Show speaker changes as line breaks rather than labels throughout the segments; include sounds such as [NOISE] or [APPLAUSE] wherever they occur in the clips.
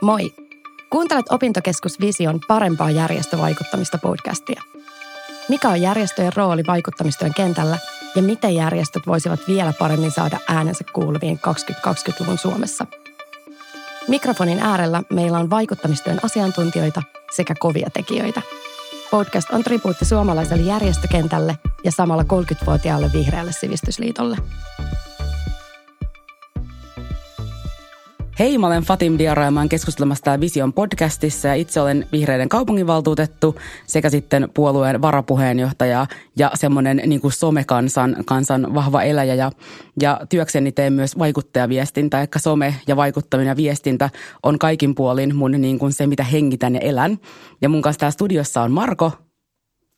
Moi! Kuuntelet Opintokeskus Vision parempaa järjestövaikuttamista podcastia. Mikä on järjestöjen rooli vaikuttamistyön kentällä ja miten järjestöt voisivat vielä paremmin saada äänensä kuuluviin 2020-luvun Suomessa? Mikrofonin äärellä meillä on vaikuttamistyön asiantuntijoita sekä kovia tekijöitä. Podcast on tribuutti suomalaiselle järjestökentälle ja samalla 30-vuotiaalle vihreälle sivistysliitolle.
Hei, mä olen Fatim Diara ja mä olen keskustelemassa täällä Vision podcastissa ja itse olen vihreiden kaupunginvaltuutettu sekä sitten puolueen varapuheenjohtaja ja semmoinen niin kuin somekansan kansan vahva eläjä ja, ja työkseni teen myös vaikuttajaviestintä, eli some ja vaikuttaminen ja viestintä on kaikin puolin mun niin kuin se, mitä hengitän ja elän. Ja mun kanssa täällä studiossa on Marko.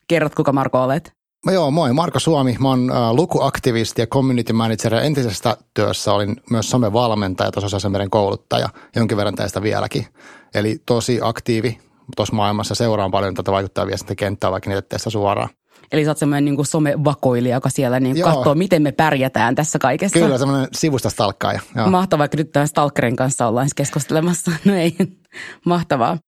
Kerrot, kuka Marko olet?
No joo, moi. Marko Suomi. Mä oon äh, lukuaktivisti ja community manager. Entisestä työssä olin myös somevalmentaja, meidän kouluttaja, jonkin verran tästä vieläkin. Eli tosi aktiivi tuossa maailmassa. Seuraan paljon tätä vaikuttaa viestintäkenttää, vaikka niitä teistä suoraan.
Eli sä oot semmoinen niin somevakoilija, joka siellä niin katsoo, miten me pärjätään tässä kaikessa.
Kyllä, semmoinen sivusta stalkkaaja.
Mahtavaa, että nyt tämän stalkerin kanssa ollaan keskustelemassa. [LAUGHS] No ei, mahtavaa.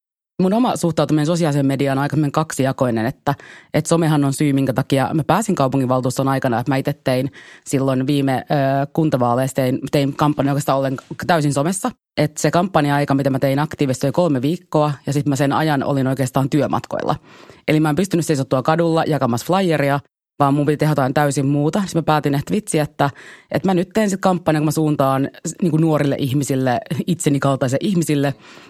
Mun oma suhtautuminen sosiaaliseen mediaan on aika kaksijakoinen, että, että somehan on syy, minkä takia mä pääsin kaupunginvaltuuston aikana, että mä itse tein silloin viime ö, kuntavaaleissa, tein, tein kampanja oikeastaan ollen täysin somessa. Että se kampanja-aika, mitä mä tein aktiivisesti, oli kolme viikkoa ja sitten mä sen ajan olin oikeastaan työmatkoilla. Eli mä en pystynyt seisottua kadulla jakamassa flyeria, vaan mun piti tehdä jotain täysin muuta. Sitten mä päätin, että vitsi, että, että mä nyt teen sitten kampanjan, kun mä suuntaan niin nuorille ihmisille, itseni kaltaisille ihmisille.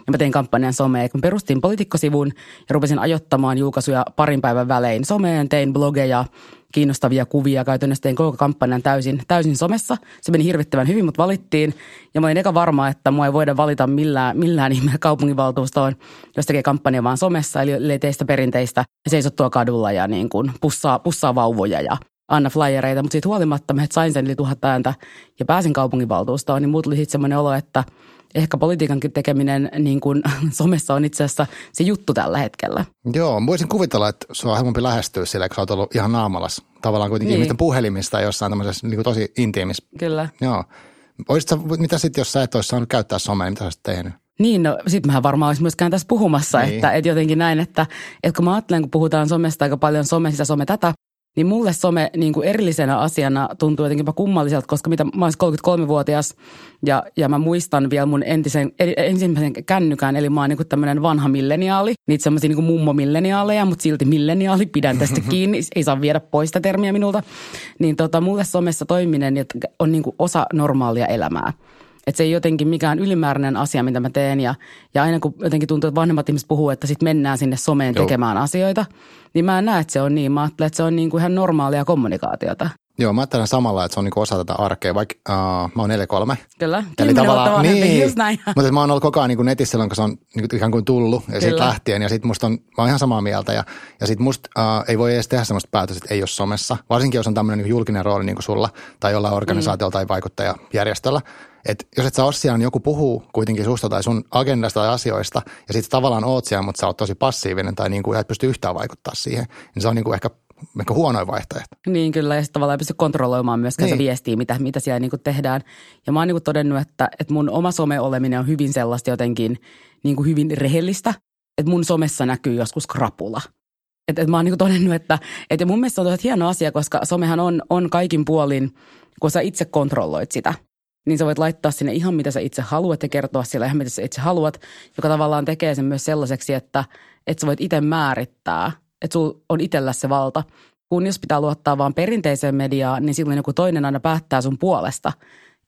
Ja mä tein kampanjan someen, kun perustin poliitikkosivun ja rupesin ajottamaan julkaisuja parin päivän välein someen, tein blogeja, kiinnostavia kuvia. Käytännössä tein koko kampanjan täysin, täysin somessa. Se meni hirvittävän hyvin, mutta valittiin. Ja mä olin eka varma, että mua ei voida valita millään, millään ihmeellä kaupunginvaltuustoon, jos tekee kampanja vaan somessa. Eli, eli teistä perinteistä seisottua kadulla ja niin kuin pussaa, pussaa vauvoja ja anna flyereita. Mutta siitä huolimatta, että sain sen yli tuhat ääntä ja pääsin kaupunginvaltuustoon, niin muut tuli sitten semmoinen olo, että – ehkä politiikankin tekeminen niin kuin [LAUGHS] somessa on itse asiassa se juttu tällä hetkellä.
Joo, voisin kuvitella, että se on helpompi lähestyä sillä, kun sä oot ollut ihan naamalas. Tavallaan kuitenkin niin. ihmisten puhelimista jossain tämmöisessä niin kuin tosi intiimissä.
Kyllä.
Joo. Oisit mitä sitten, jos sä et olisi saanut käyttää somea, mitä sä olisit tehnyt?
Niin, no sit mähän varmaan olisi myöskään tässä puhumassa, niin. että, että jotenkin näin, että, että kun mä ajattelen, kun puhutaan somesta aika paljon some sitä, some tätä, niin mulle some niin kuin erillisenä asiana tuntuu jotenkin kummalliselta, koska mitä, mä olen 33-vuotias ja, ja mä muistan vielä mun entisen, ensimmäisen kännykään, eli mä oon niin tämmöinen vanha milleniaali, niitä semmoisia niin mummo-milleniaaleja, mutta silti milleniaali, pidän tästä [LAUGHS] kiinni, ei saa viedä pois sitä termiä minulta. Niin tota, mulle somessa toiminen on niin kuin osa normaalia elämää. Että se ei jotenkin mikään ylimääräinen asia, mitä mä teen. Ja, ja aina kun jotenkin tuntuu, että vanhemmat ihmiset puhuu, että sitten mennään sinne someen Joo. tekemään asioita, niin mä en näe, että se on niin. Mä ajattelen, että se on niin kuin ihan normaalia kommunikaatiota.
Joo, mä ajattelen samalla, että se on niinku osa tätä arkea, vaikka uh, mä oon 4-3.
Kyllä, Eli tavallaan, niin, just näin. [LAUGHS]
Mutta mä oon ollut koko ajan niinku netissä silloin, kun se on niinku ikään kuin tullut ja siitä lähtien. Ja sit musta on, mä oon ihan samaa mieltä. Ja, ja sit musta uh, ei voi edes tehdä sellaista päätöstä, että ei ole somessa. Varsinkin, jos on tämmöinen niinku julkinen rooli niin kuin sulla tai jollain organisaatiolla mm. tai vaikuttajajärjestöllä. Et jos et sä ole siellä, niin joku puhuu kuitenkin susta tai sun agendasta tai asioista, ja sitten tavallaan oot siellä, mutta sä oot tosi passiivinen tai niin kuin et pysty yhtään vaikuttaa siihen, niin se on niin kuin ehkä ehkä huonoin vaihtoehto.
Niin kyllä, ja sitten tavallaan ei pysty kontrolloimaan myöskään niin. se viestiä, mitä, mitä siellä niin kuin tehdään. Ja mä oon niin kuin todennut, että, että mun oma some-oleminen on hyvin sellaista jotenkin niin kuin hyvin rehellistä, että mun somessa näkyy joskus krapula. Että et mä oon niin kuin todennut, että et mun mielestä se on hieno asia, koska somehan on, on kaikin puolin, kun sä itse kontrolloit sitä niin sä voit laittaa sinne ihan mitä sä itse haluat ja kertoa siellä ihan mitä sä itse haluat, joka tavallaan tekee sen myös sellaiseksi, että, että sä voit itse määrittää, että sulla on itsellä se valta. Kun jos pitää luottaa vaan perinteiseen mediaan, niin silloin joku toinen aina päättää sun puolesta,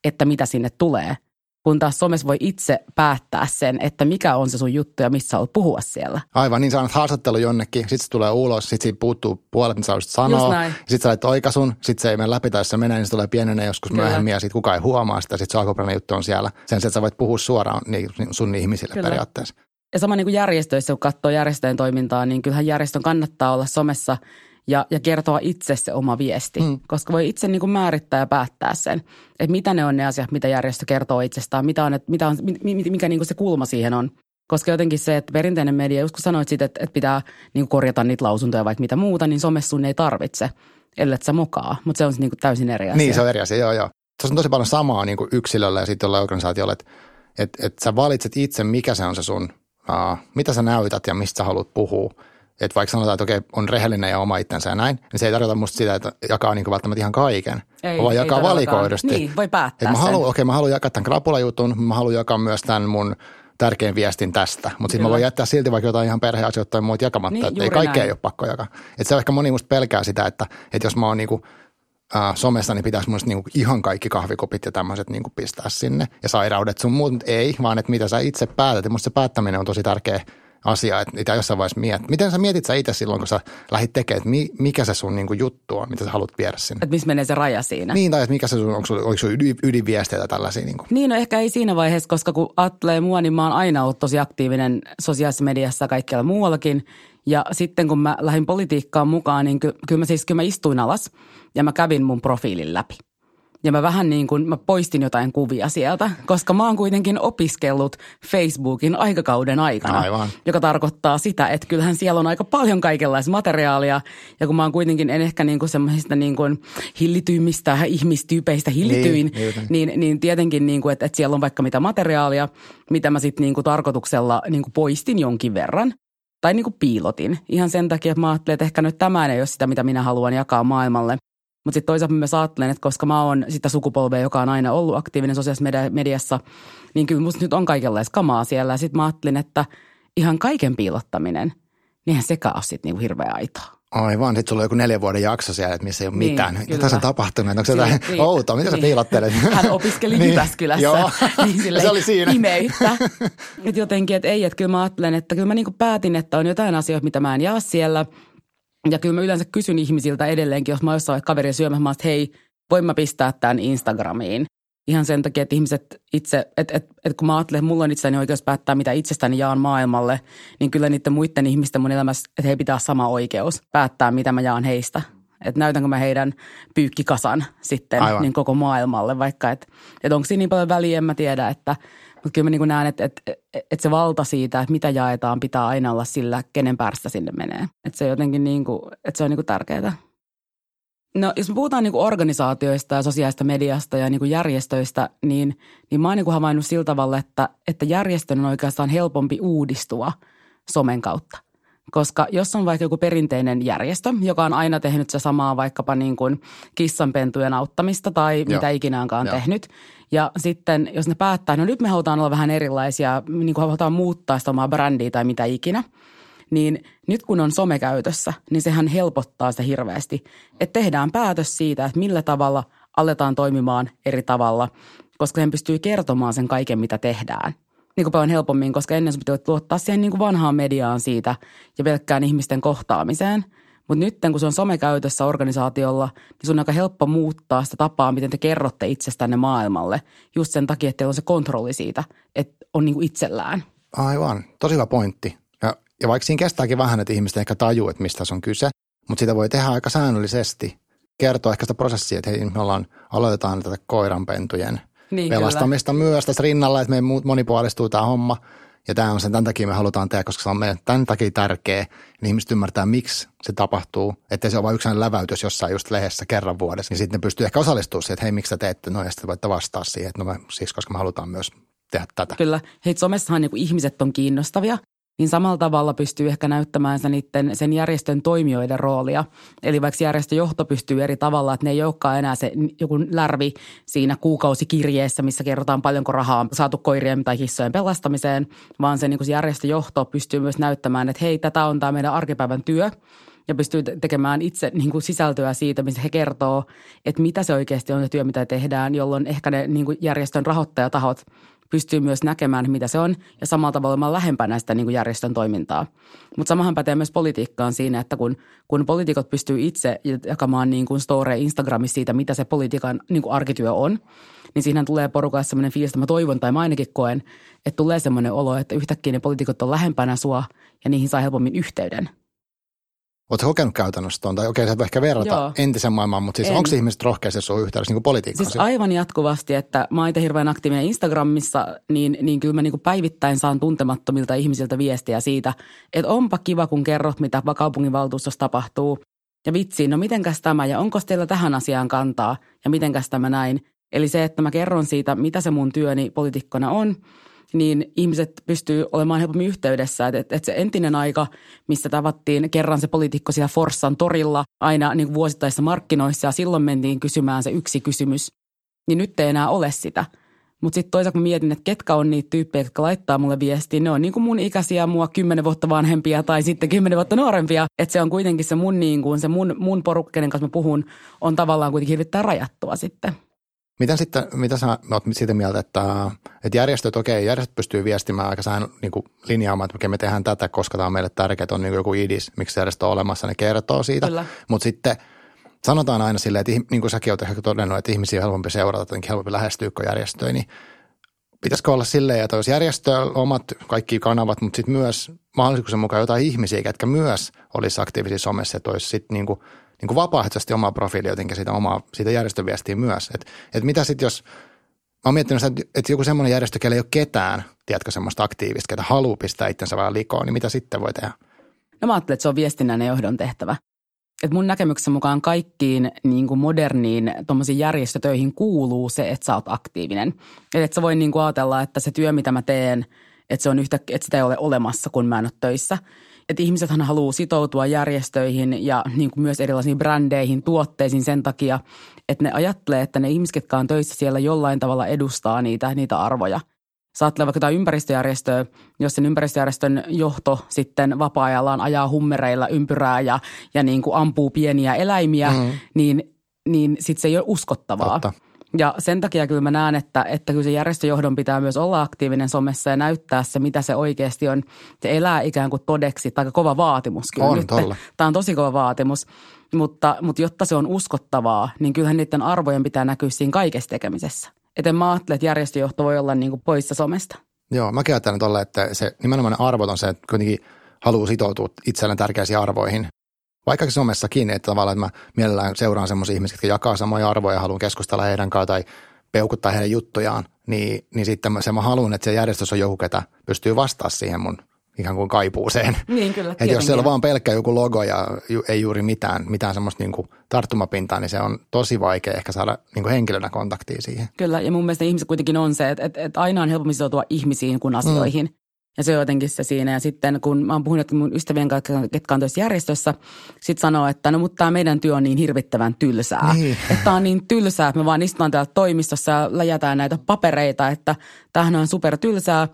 että mitä sinne tulee kun taas somessa voi itse päättää sen, että mikä on se sun juttu ja missä olet puhua siellä.
Aivan, niin sä annat haastattelu jonnekin, sitten se tulee ulos, sitten siitä puuttuu puolet, mitä sä sanoa. Sitten sä laitat oikaisun, sitten se ei mene läpi, tai jos se menee, niin se tulee pienenä joskus Kyllä. myöhemmin ja sitten kukaan ei huomaa sitä, sitten se alkuperäinen juttu on siellä. Sen että sä voit puhua suoraan niin, sun ihmisille Kyllä. periaatteessa.
Ja sama niin kuin järjestöissä, kun katsoo järjestöjen toimintaa, niin kyllähän järjestön kannattaa olla somessa – ja, ja kertoa itse se oma viesti, mm. koska voi itse niin kuin määrittää ja päättää sen, että mitä ne on ne asiat, mitä järjestö kertoo itsestään, mitä on, että, mitä on, mikä niin kuin se kulma siihen on. Koska jotenkin se, että perinteinen media, just kun sanoit siitä, että, että pitää niin kuin korjata niitä lausuntoja vaikka mitä muuta, niin somessa sun ei tarvitse, ellei sä mokaa. Mutta se on niin kuin täysin eri asia.
Niin, se on eri asia, joo joo. Se on tosi paljon samaa niin kuin yksilöllä ja sitten jollain organisaatiolla, että että et sä valitset itse, mikä se on se sun, uh, mitä sä näytät ja mistä sä haluat puhua. Että vaikka sanotaan, että okei, on rehellinen ja oma itsensä ja näin, niin se ei tarkoita musta sitä, että jakaa niin välttämättä ihan kaiken.
Ei,
vaan jakaa valikoidusti.
Niin, voi päättää
Et mä
sen.
haluan, okei, mä haluan jakaa tämän krapulajutun, mä haluan jakaa myös tämän mun tärkein viestin tästä. Mutta sitten mä voin jättää silti vaikka jotain ihan perheasioita tai muut jakamatta,
Niin,
että ei kaikkea
näin.
ei ole pakko jakaa. Että se on ehkä moni musta pelkää sitä, että, että jos mä oon niinku, äh, somessa, niin pitäisi musta niinku ihan kaikki kahvikopit ja tämmöiset niinku pistää sinne. Ja sairaudet sun muut, mutta ei, vaan että mitä sä itse päätät. Ja musta se päättäminen on tosi tärkeä asia, että niitä jossain vaiheessa miet. Miten sä mietit sä itse silloin, kun sä lähdit tekemään, että mi, mikä se sun niinku juttu on, mitä sä haluat viedä sinne?
Että missä menee se raja siinä.
Niin, tai että mikä se sun, onko sulla, oliko sulla ydin, ydinviesteitä tällaisia? Niin kuin?
Niin, no ehkä ei siinä vaiheessa, koska kun ajattelee mua, niin mä oon aina ollut tosi aktiivinen sosiaalisessa mediassa kaikkialla muuallakin. Ja sitten kun mä lähdin politiikkaan mukaan, niin ky- kyllä mä siis kyllä mä istuin alas ja mä kävin mun profiilin läpi. Ja mä vähän niin kuin, mä poistin jotain kuvia sieltä, koska mä oon kuitenkin opiskellut Facebookin aikakauden aikana.
Aivan.
Joka tarkoittaa sitä, että kyllähän siellä on aika paljon kaikenlaista materiaalia. Ja kun mä oon kuitenkin en ehkä niin kuin semmoisista niin kuin hillityimmistä ihmistyypeistä hillityin,
Niin, niin.
niin, niin tietenkin, niin kuin, että, että siellä on vaikka mitä materiaalia, mitä mä sitten niin kuin tarkoituksella niin kuin poistin jonkin verran. Tai niin kuin piilotin. Ihan sen takia, että mä ajattelin, että ehkä nyt tämä ei ole sitä, mitä minä haluan jakaa maailmalle. Mutta sitten toisaalta mä myös ajattelen, että koska mä oon sitä sukupolvea, joka on aina ollut aktiivinen sosiaalisessa media- mediassa, niin kyllä musta nyt on kaikenlaista kamaa siellä. Ja sitten mä ajattelin, että ihan kaiken piilottaminen, niinhän sekään ole sitten niinku hirveä aitoa.
Aivan, sitten sulla on joku neljän vuoden jakso siellä, että missä ei ole
Niin,
mitään.
kyllä.
Mitä tässä on tapahtunut? Onko se jotain
Niin,
outoa? Mitä sä
niin.
piilottelet? [LAUGHS]
Hän opiskeli [LAUGHS]
Niin,
Jyväskylässä.
Joo, [LAUGHS]
niin silleen
se oli siinä.
Imeyttä. Et jotenkin, että ei, että kyllä mä ajattelen, että kyllä mä niinku päätin, että on jotain asioita, mitä mä en jaa siellä. Ja kyllä mä yleensä kysyn ihmisiltä edelleenkin, jos mä oon jossain kaveria syömässä, mä oon, että hei, voin mä pistää tämän Instagramiin. Ihan sen takia, että ihmiset itse, että et, et kun mä ajattelen, että mulla on itsestäni oikeus päättää, mitä itsestäni jaan maailmalle, niin kyllä niiden muiden ihmisten mun elämässä, että he pitää sama oikeus päättää, mitä mä jaan heistä. Että näytänkö mä heidän pyykkikasan sitten
Aivan.
niin koko maailmalle, vaikka että et onko siinä niin paljon väliä, en mä tiedä, että mutta kyllä mä niin näen, että, että, että se valta siitä, että mitä jaetaan, pitää aina olla sillä, kenen päästä sinne menee. Että se jotenkin niin kuin, että se on niin kuin tärkeää. No jos me puhutaan niin organisaatioista ja sosiaalista mediasta ja niin järjestöistä, niin, niin mä oon niin havainnut sillä tavalla, että, että järjestön on oikeastaan helpompi uudistua somen kautta. Koska jos on vaikka joku perinteinen järjestö, joka on aina tehnyt se samaa vaikkapa niin kuin kissanpentujen auttamista tai
Joo.
mitä ikinä onkaan
Joo.
tehnyt. Ja sitten jos ne päättää, no nyt me halutaan olla vähän erilaisia, niin kuin halutaan muuttaa sitä omaa brändiä tai mitä ikinä – niin nyt kun on some käytössä, niin sehän helpottaa sitä hirveästi. Että tehdään päätös siitä, että millä tavalla aletaan toimimaan eri tavalla, koska sen pystyy kertomaan sen kaiken, mitä tehdään. Niin kuin paljon helpommin, koska ennen sun pitää luottaa siihen niin kuin vanhaan mediaan siitä ja pelkkään ihmisten kohtaamiseen. Mutta nyt kun se on somekäytössä organisaatiolla, niin sun on aika helppo muuttaa sitä tapaa, miten te kerrotte itsestänne maailmalle. Just sen takia, että teillä on se kontrolli siitä, että on niin kuin itsellään.
Aivan, tosi hyvä pointti. Ja, ja vaikka siinä kestääkin vähän, että ihmiset ehkä tajuu, että mistä se on kyse, mutta sitä voi tehdä aika säännöllisesti. Kertoa ehkä sitä prosessia, että hei, me ollaan, aloitetaan tätä koiranpentujen
Niin,
pelastamista myös tässä rinnalla, että me muut monipuolistuu tämä homma. Ja tämä on sen, tämän takia me halutaan tehdä, koska se on meidän tämän takia tärkeä. Niin ihmiset ymmärtää, miksi se tapahtuu. Että se on vain yksi läväytys jossain just lehdessä kerran vuodessa. Niin sitten ne pystyy ehkä osallistumaan siihen, että hei, miksi te teette noin. Ja sitten voitte vastaa siihen, että no me, siis koska me halutaan myös tehdä tätä.
Kyllä. Hei, somessahan niin ihmiset on kiinnostavia, niin samalla tavalla pystyy ehkä näyttämään sen, niiden, sen järjestön toimijoiden roolia. Eli vaikka järjestöjohto pystyy eri tavalla, että ne ei olekaan enää se joku lärvi siinä kuukausikirjeessä, missä kerrotaan paljonko rahaa on saatu koirien tai kissojen pelastamiseen, vaan se, niin kuin se järjestöjohto pystyy myös näyttämään, että hei, tätä on tämä meidän arkipäivän työ ja pystyy te- tekemään itse niin kuin sisältöä siitä, missä he kertoo, että mitä se oikeasti on se työ, mitä tehdään, jolloin ehkä ne niin kuin järjestön rahoittajatahot pystyy myös näkemään, mitä se on, ja samalla tavalla olemaan lähempänä sitä niin kuin järjestön toimintaa. Mutta samahan pätee myös politiikkaan siinä, että kun, kun poliitikot pystyy itse jakamaan niin kuin story Instagramissa siitä, mitä se politiikan niin kuin arkityö on, niin siinä tulee porukassa sellainen fiilis, että mä toivon tai mä ainakin koen, että tulee semmoinen olo, että yhtäkkiä ne poliitikot on lähempänä sua ja niihin saa helpommin yhteyden.
Oletko kokenut käytännössä tuon? Tai okei, sä ehkä verrata
Joo.
entisen maailmaan, mutta siis
En.
onko ihmiset rohkeasti sun yhteydessä niin politiikkaan?
Siis aivan jatkuvasti, että mä oon itse hirveän aktiivinen Instagramissa, niin, niin kyllä mä niin päivittäin saan tuntemattomilta ihmisiltä viestiä siitä, että onpa kiva, kun kerrot, mitä kaupunginvaltuustossa tapahtuu. Ja vitsi, no mitenkäs tämä ja onko teillä tähän asiaan kantaa ja mitenkäs tämä näin. Eli se, että mä kerron siitä, mitä se mun työni poliitikkona on niin ihmiset pystyy olemaan helpommin yhteydessä. Että et, et se entinen aika, missä tavattiin kerran se poliitikko siellä Forssan torilla aina niin vuosittaisissa markkinoissa ja silloin mentiin kysymään se yksi kysymys, niin nyt ei enää ole sitä – mutta sitten toisaalta mä mietin, että ketkä on niitä tyyppejä, jotka laittaa mulle viestiä. Ne on niin kuin mun ikäisiä, mua kymmenen vuotta vanhempia tai sitten kymmenen vuotta nuorempia. Että se on kuitenkin se mun, niin kuin, se mun, mun porukkeiden kanssa mä puhun, on tavallaan kuitenkin hirvittäin rajattua sitten.
Miten sitten, mitä sä oot siitä mieltä, että, että järjestöt, okei, järjestöt pystyy viestimään aika sään niin kuin linjaamaan, että okei, me tehdään tätä, koska tämä on meille tärkeää, on niin joku idis, miksi järjestö on olemassa, ne kertoo siitä. Mutta sitten sanotaan aina silleen, että niin kuin säkin olet ehkä todennut, että ihmisiä on helpompi seurata, jotenkin helpompi lähestyä kuin järjestöjä, niin pitäisikö olla silleen, että olisi järjestö omat kaikki kanavat, mutta sitten myös mahdollisuuksien mukaan jotain ihmisiä, jotka myös olisi aktiivisia somessa, että olisi sitten niin kuin, niin kuin vapaaehtoisesti oma profiili jotenkin siitä, omaa, siitä järjestöviestiä myös. Että et mitä sitten jos, mä oon miettinyt että, että joku semmoinen järjestö, kelle ei ole ketään, tiedätkö, semmoista aktiivista, ketä haluaa pistää itsensä vähän likoon, niin mitä sitten voi tehdä?
No mä ajattelen, että se on viestinnän ja johdon tehtävä että mun näkemyksen mukaan kaikkiin niin kuin moderniin järjestötöihin kuuluu se, että sä oot aktiivinen. Eli että sä voi niin kuin ajatella, että se työ, mitä mä teen, että, se on yhtä, että sitä ei ole olemassa, kun mä en ole töissä. Että ihmisethän haluaa sitoutua järjestöihin ja niin kuin myös erilaisiin brändeihin, tuotteisiin sen takia, että ne ajattelee, että ne ihmiset, jotka on töissä siellä jollain tavalla edustaa niitä, niitä arvoja – saattelee vaikka jotain ympäristöjärjestöä, jos sen ympäristöjärjestön johto sitten vapaa-ajallaan ajaa hummereilla ympyrää ja, ja niin kuin ampuu pieniä eläimiä, mm. niin, niin sitten se ei ole uskottavaa. Totta. Ja sen takia kyllä mä näen, että, että kyllä se järjestöjohdon pitää myös olla aktiivinen somessa ja näyttää se, mitä se oikeasti on. Se elää ikään kuin todeksi. Aika kova vaatimus kyllä
on,
nyt. Tämä on tosi kova vaatimus. Mutta, mutta jotta se on uskottavaa, niin kyllähän niiden arvojen pitää näkyä siinä kaikessa tekemisessä. Että mä ajattelen, että järjestöjohto voi olla niin kuin poissa somesta.
Joo, mä ajattelen tuolla, että se nimenomaan arvot on se, että kuitenkin haluaa sitoutua itselleen tärkeisiin arvoihin. Vaikka somessakin, että tavallaan että mä mielellään seuraan semmoisia ihmisiä, jotka jakaa samoja arvoja ja haluan keskustella heidän kanssaan tai peukuttaa heidän juttujaan, niin, niin sitten se mä haluan, että se järjestössä on joku, ketä pystyy vastaamaan siihen mun ikään kuin kaipuuseen.
Niin kyllä.
Että jos siellä on vaan pelkkä joku logo ja ju, ei juuri mitään, mitään semmoista niin kuin tarttumapintaa, niin se on tosi vaikea ehkä saada niin kuin henkilönä kontaktia siihen.
Kyllä ja mun mielestä ihmiset kuitenkin on se, että, että, että aina on helpompi sitoutua ihmisiin kuin asioihin. Mm. Ja se on jotenkin se siinä. Ja sitten kun mä oon puhunut mun ystävien kanssa, ketkä on tuossa järjestössä, sitten sanoo, että no mutta tämä meidän työ on niin hirvittävän tylsää. Niin. Että on niin tylsää, että me vaan istutaan täällä toimistossa ja läjätään näitä papereita, että tämähän on super tylsää.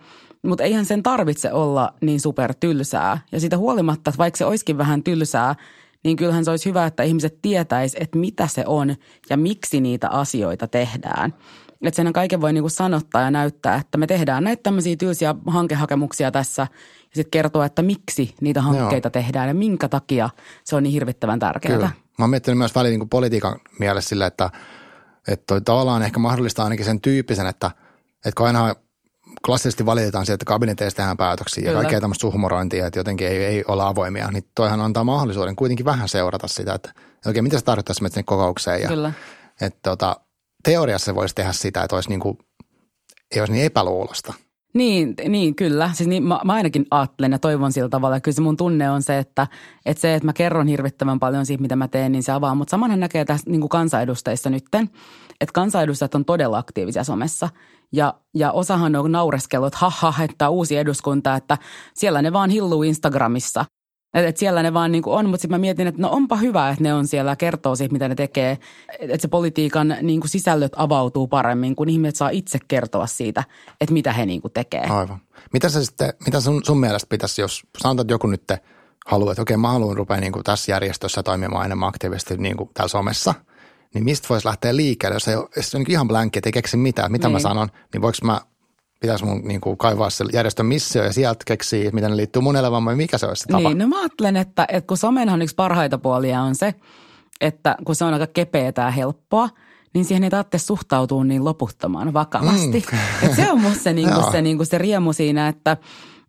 Mutta eihän sen tarvitse olla niin super tylsää. Ja siitä huolimatta, että vaikka se olisikin vähän tylsää, niin kyllähän se olisi hyvä, että ihmiset tietäis, että mitä se on ja miksi niitä asioita tehdään. Että sen kaiken voi niinku sanottaa ja näyttää, että me tehdään näitä tämmöisiä tylsiä hankehakemuksia tässä ja sitten kertoa, että miksi niitä hankkeita Joo. tehdään ja minkä takia se on niin hirvittävän tärkeää. Kyllä.
Mä oon miettinyt myös väliin niin politiikan mielessä sille, että, että tavallaan ehkä mahdollista ainakin sen tyyppisen, että, että kun aina klassisesti valitetaan sieltä, että kabineteista tehdään päätöksiä Kyllä. ja kaikkea tämmöistä suhmurointia, että jotenkin ei, ei olla avoimia, niin toihan antaa mahdollisuuden kuitenkin vähän seurata sitä, että oikein mitä se tarkoittaisi sinne kokoukseen. Ja, Kyllä. Että tota, teoriassa voisi tehdä sitä, että olisi niin kuin, ei olisi niin epäluulosta.
Niin, niin kyllä. Siis niin, mä, mä ainakin ajattelen ja toivon sillä tavalla. Kyllä se mun tunne on se, että, että se, että mä kerron hirvittävän paljon siitä, mitä mä teen, niin se avaa. Mutta samanhan näkee tässä niin kuin kansanedustajissa nytten, että kansanedustajat on todella aktiivisia somessa. Ja, ja osahan on naureskellut, että haha, että uusi eduskunta, että siellä ne vaan hilluu Instagramissa. Että et siellä ne vaan niin kuin on, mutta sitten mä mietin, että no onpa hyvä, että ne on siellä ja kertoo siitä, mitä ne tekee. Että et se politiikan niin kuin sisällöt avautuu paremmin, kun ihmiset saa itse kertoa siitä, että mitä he niin kuin tekee.
Aivan. Mitä, sä sitten, mitä sun, sun mielestä pitäisi, jos sanotaan, että joku nyt haluaa, että okei mä haluan rupea niin kuin tässä järjestössä toimimaan enemmän aktiivisesti niin kuin täällä somessa – niin mistä voisi lähteä liikkeelle, jos ei ole, jos on ihan blankki, että ei keksi mitään, mitä niin. mä sanon, niin voiko mä, pitäisi mun niin kuin, kaivaa se järjestön missio ja sieltä keksiä, miten ne liittyy mun elämään vai mikä se olisi se tapa?
Niin, no mä ajattelen, että, että kun somenhan yksi parhaita puolia on se, että kun se on aika kepeätä ja helppoa, niin siihen ei tarvitse suhtautua niin loputtoman vakavasti. Mm. Et se on musta se, [LAUGHS] niin kuin, se, niin kuin se riemu siinä, että –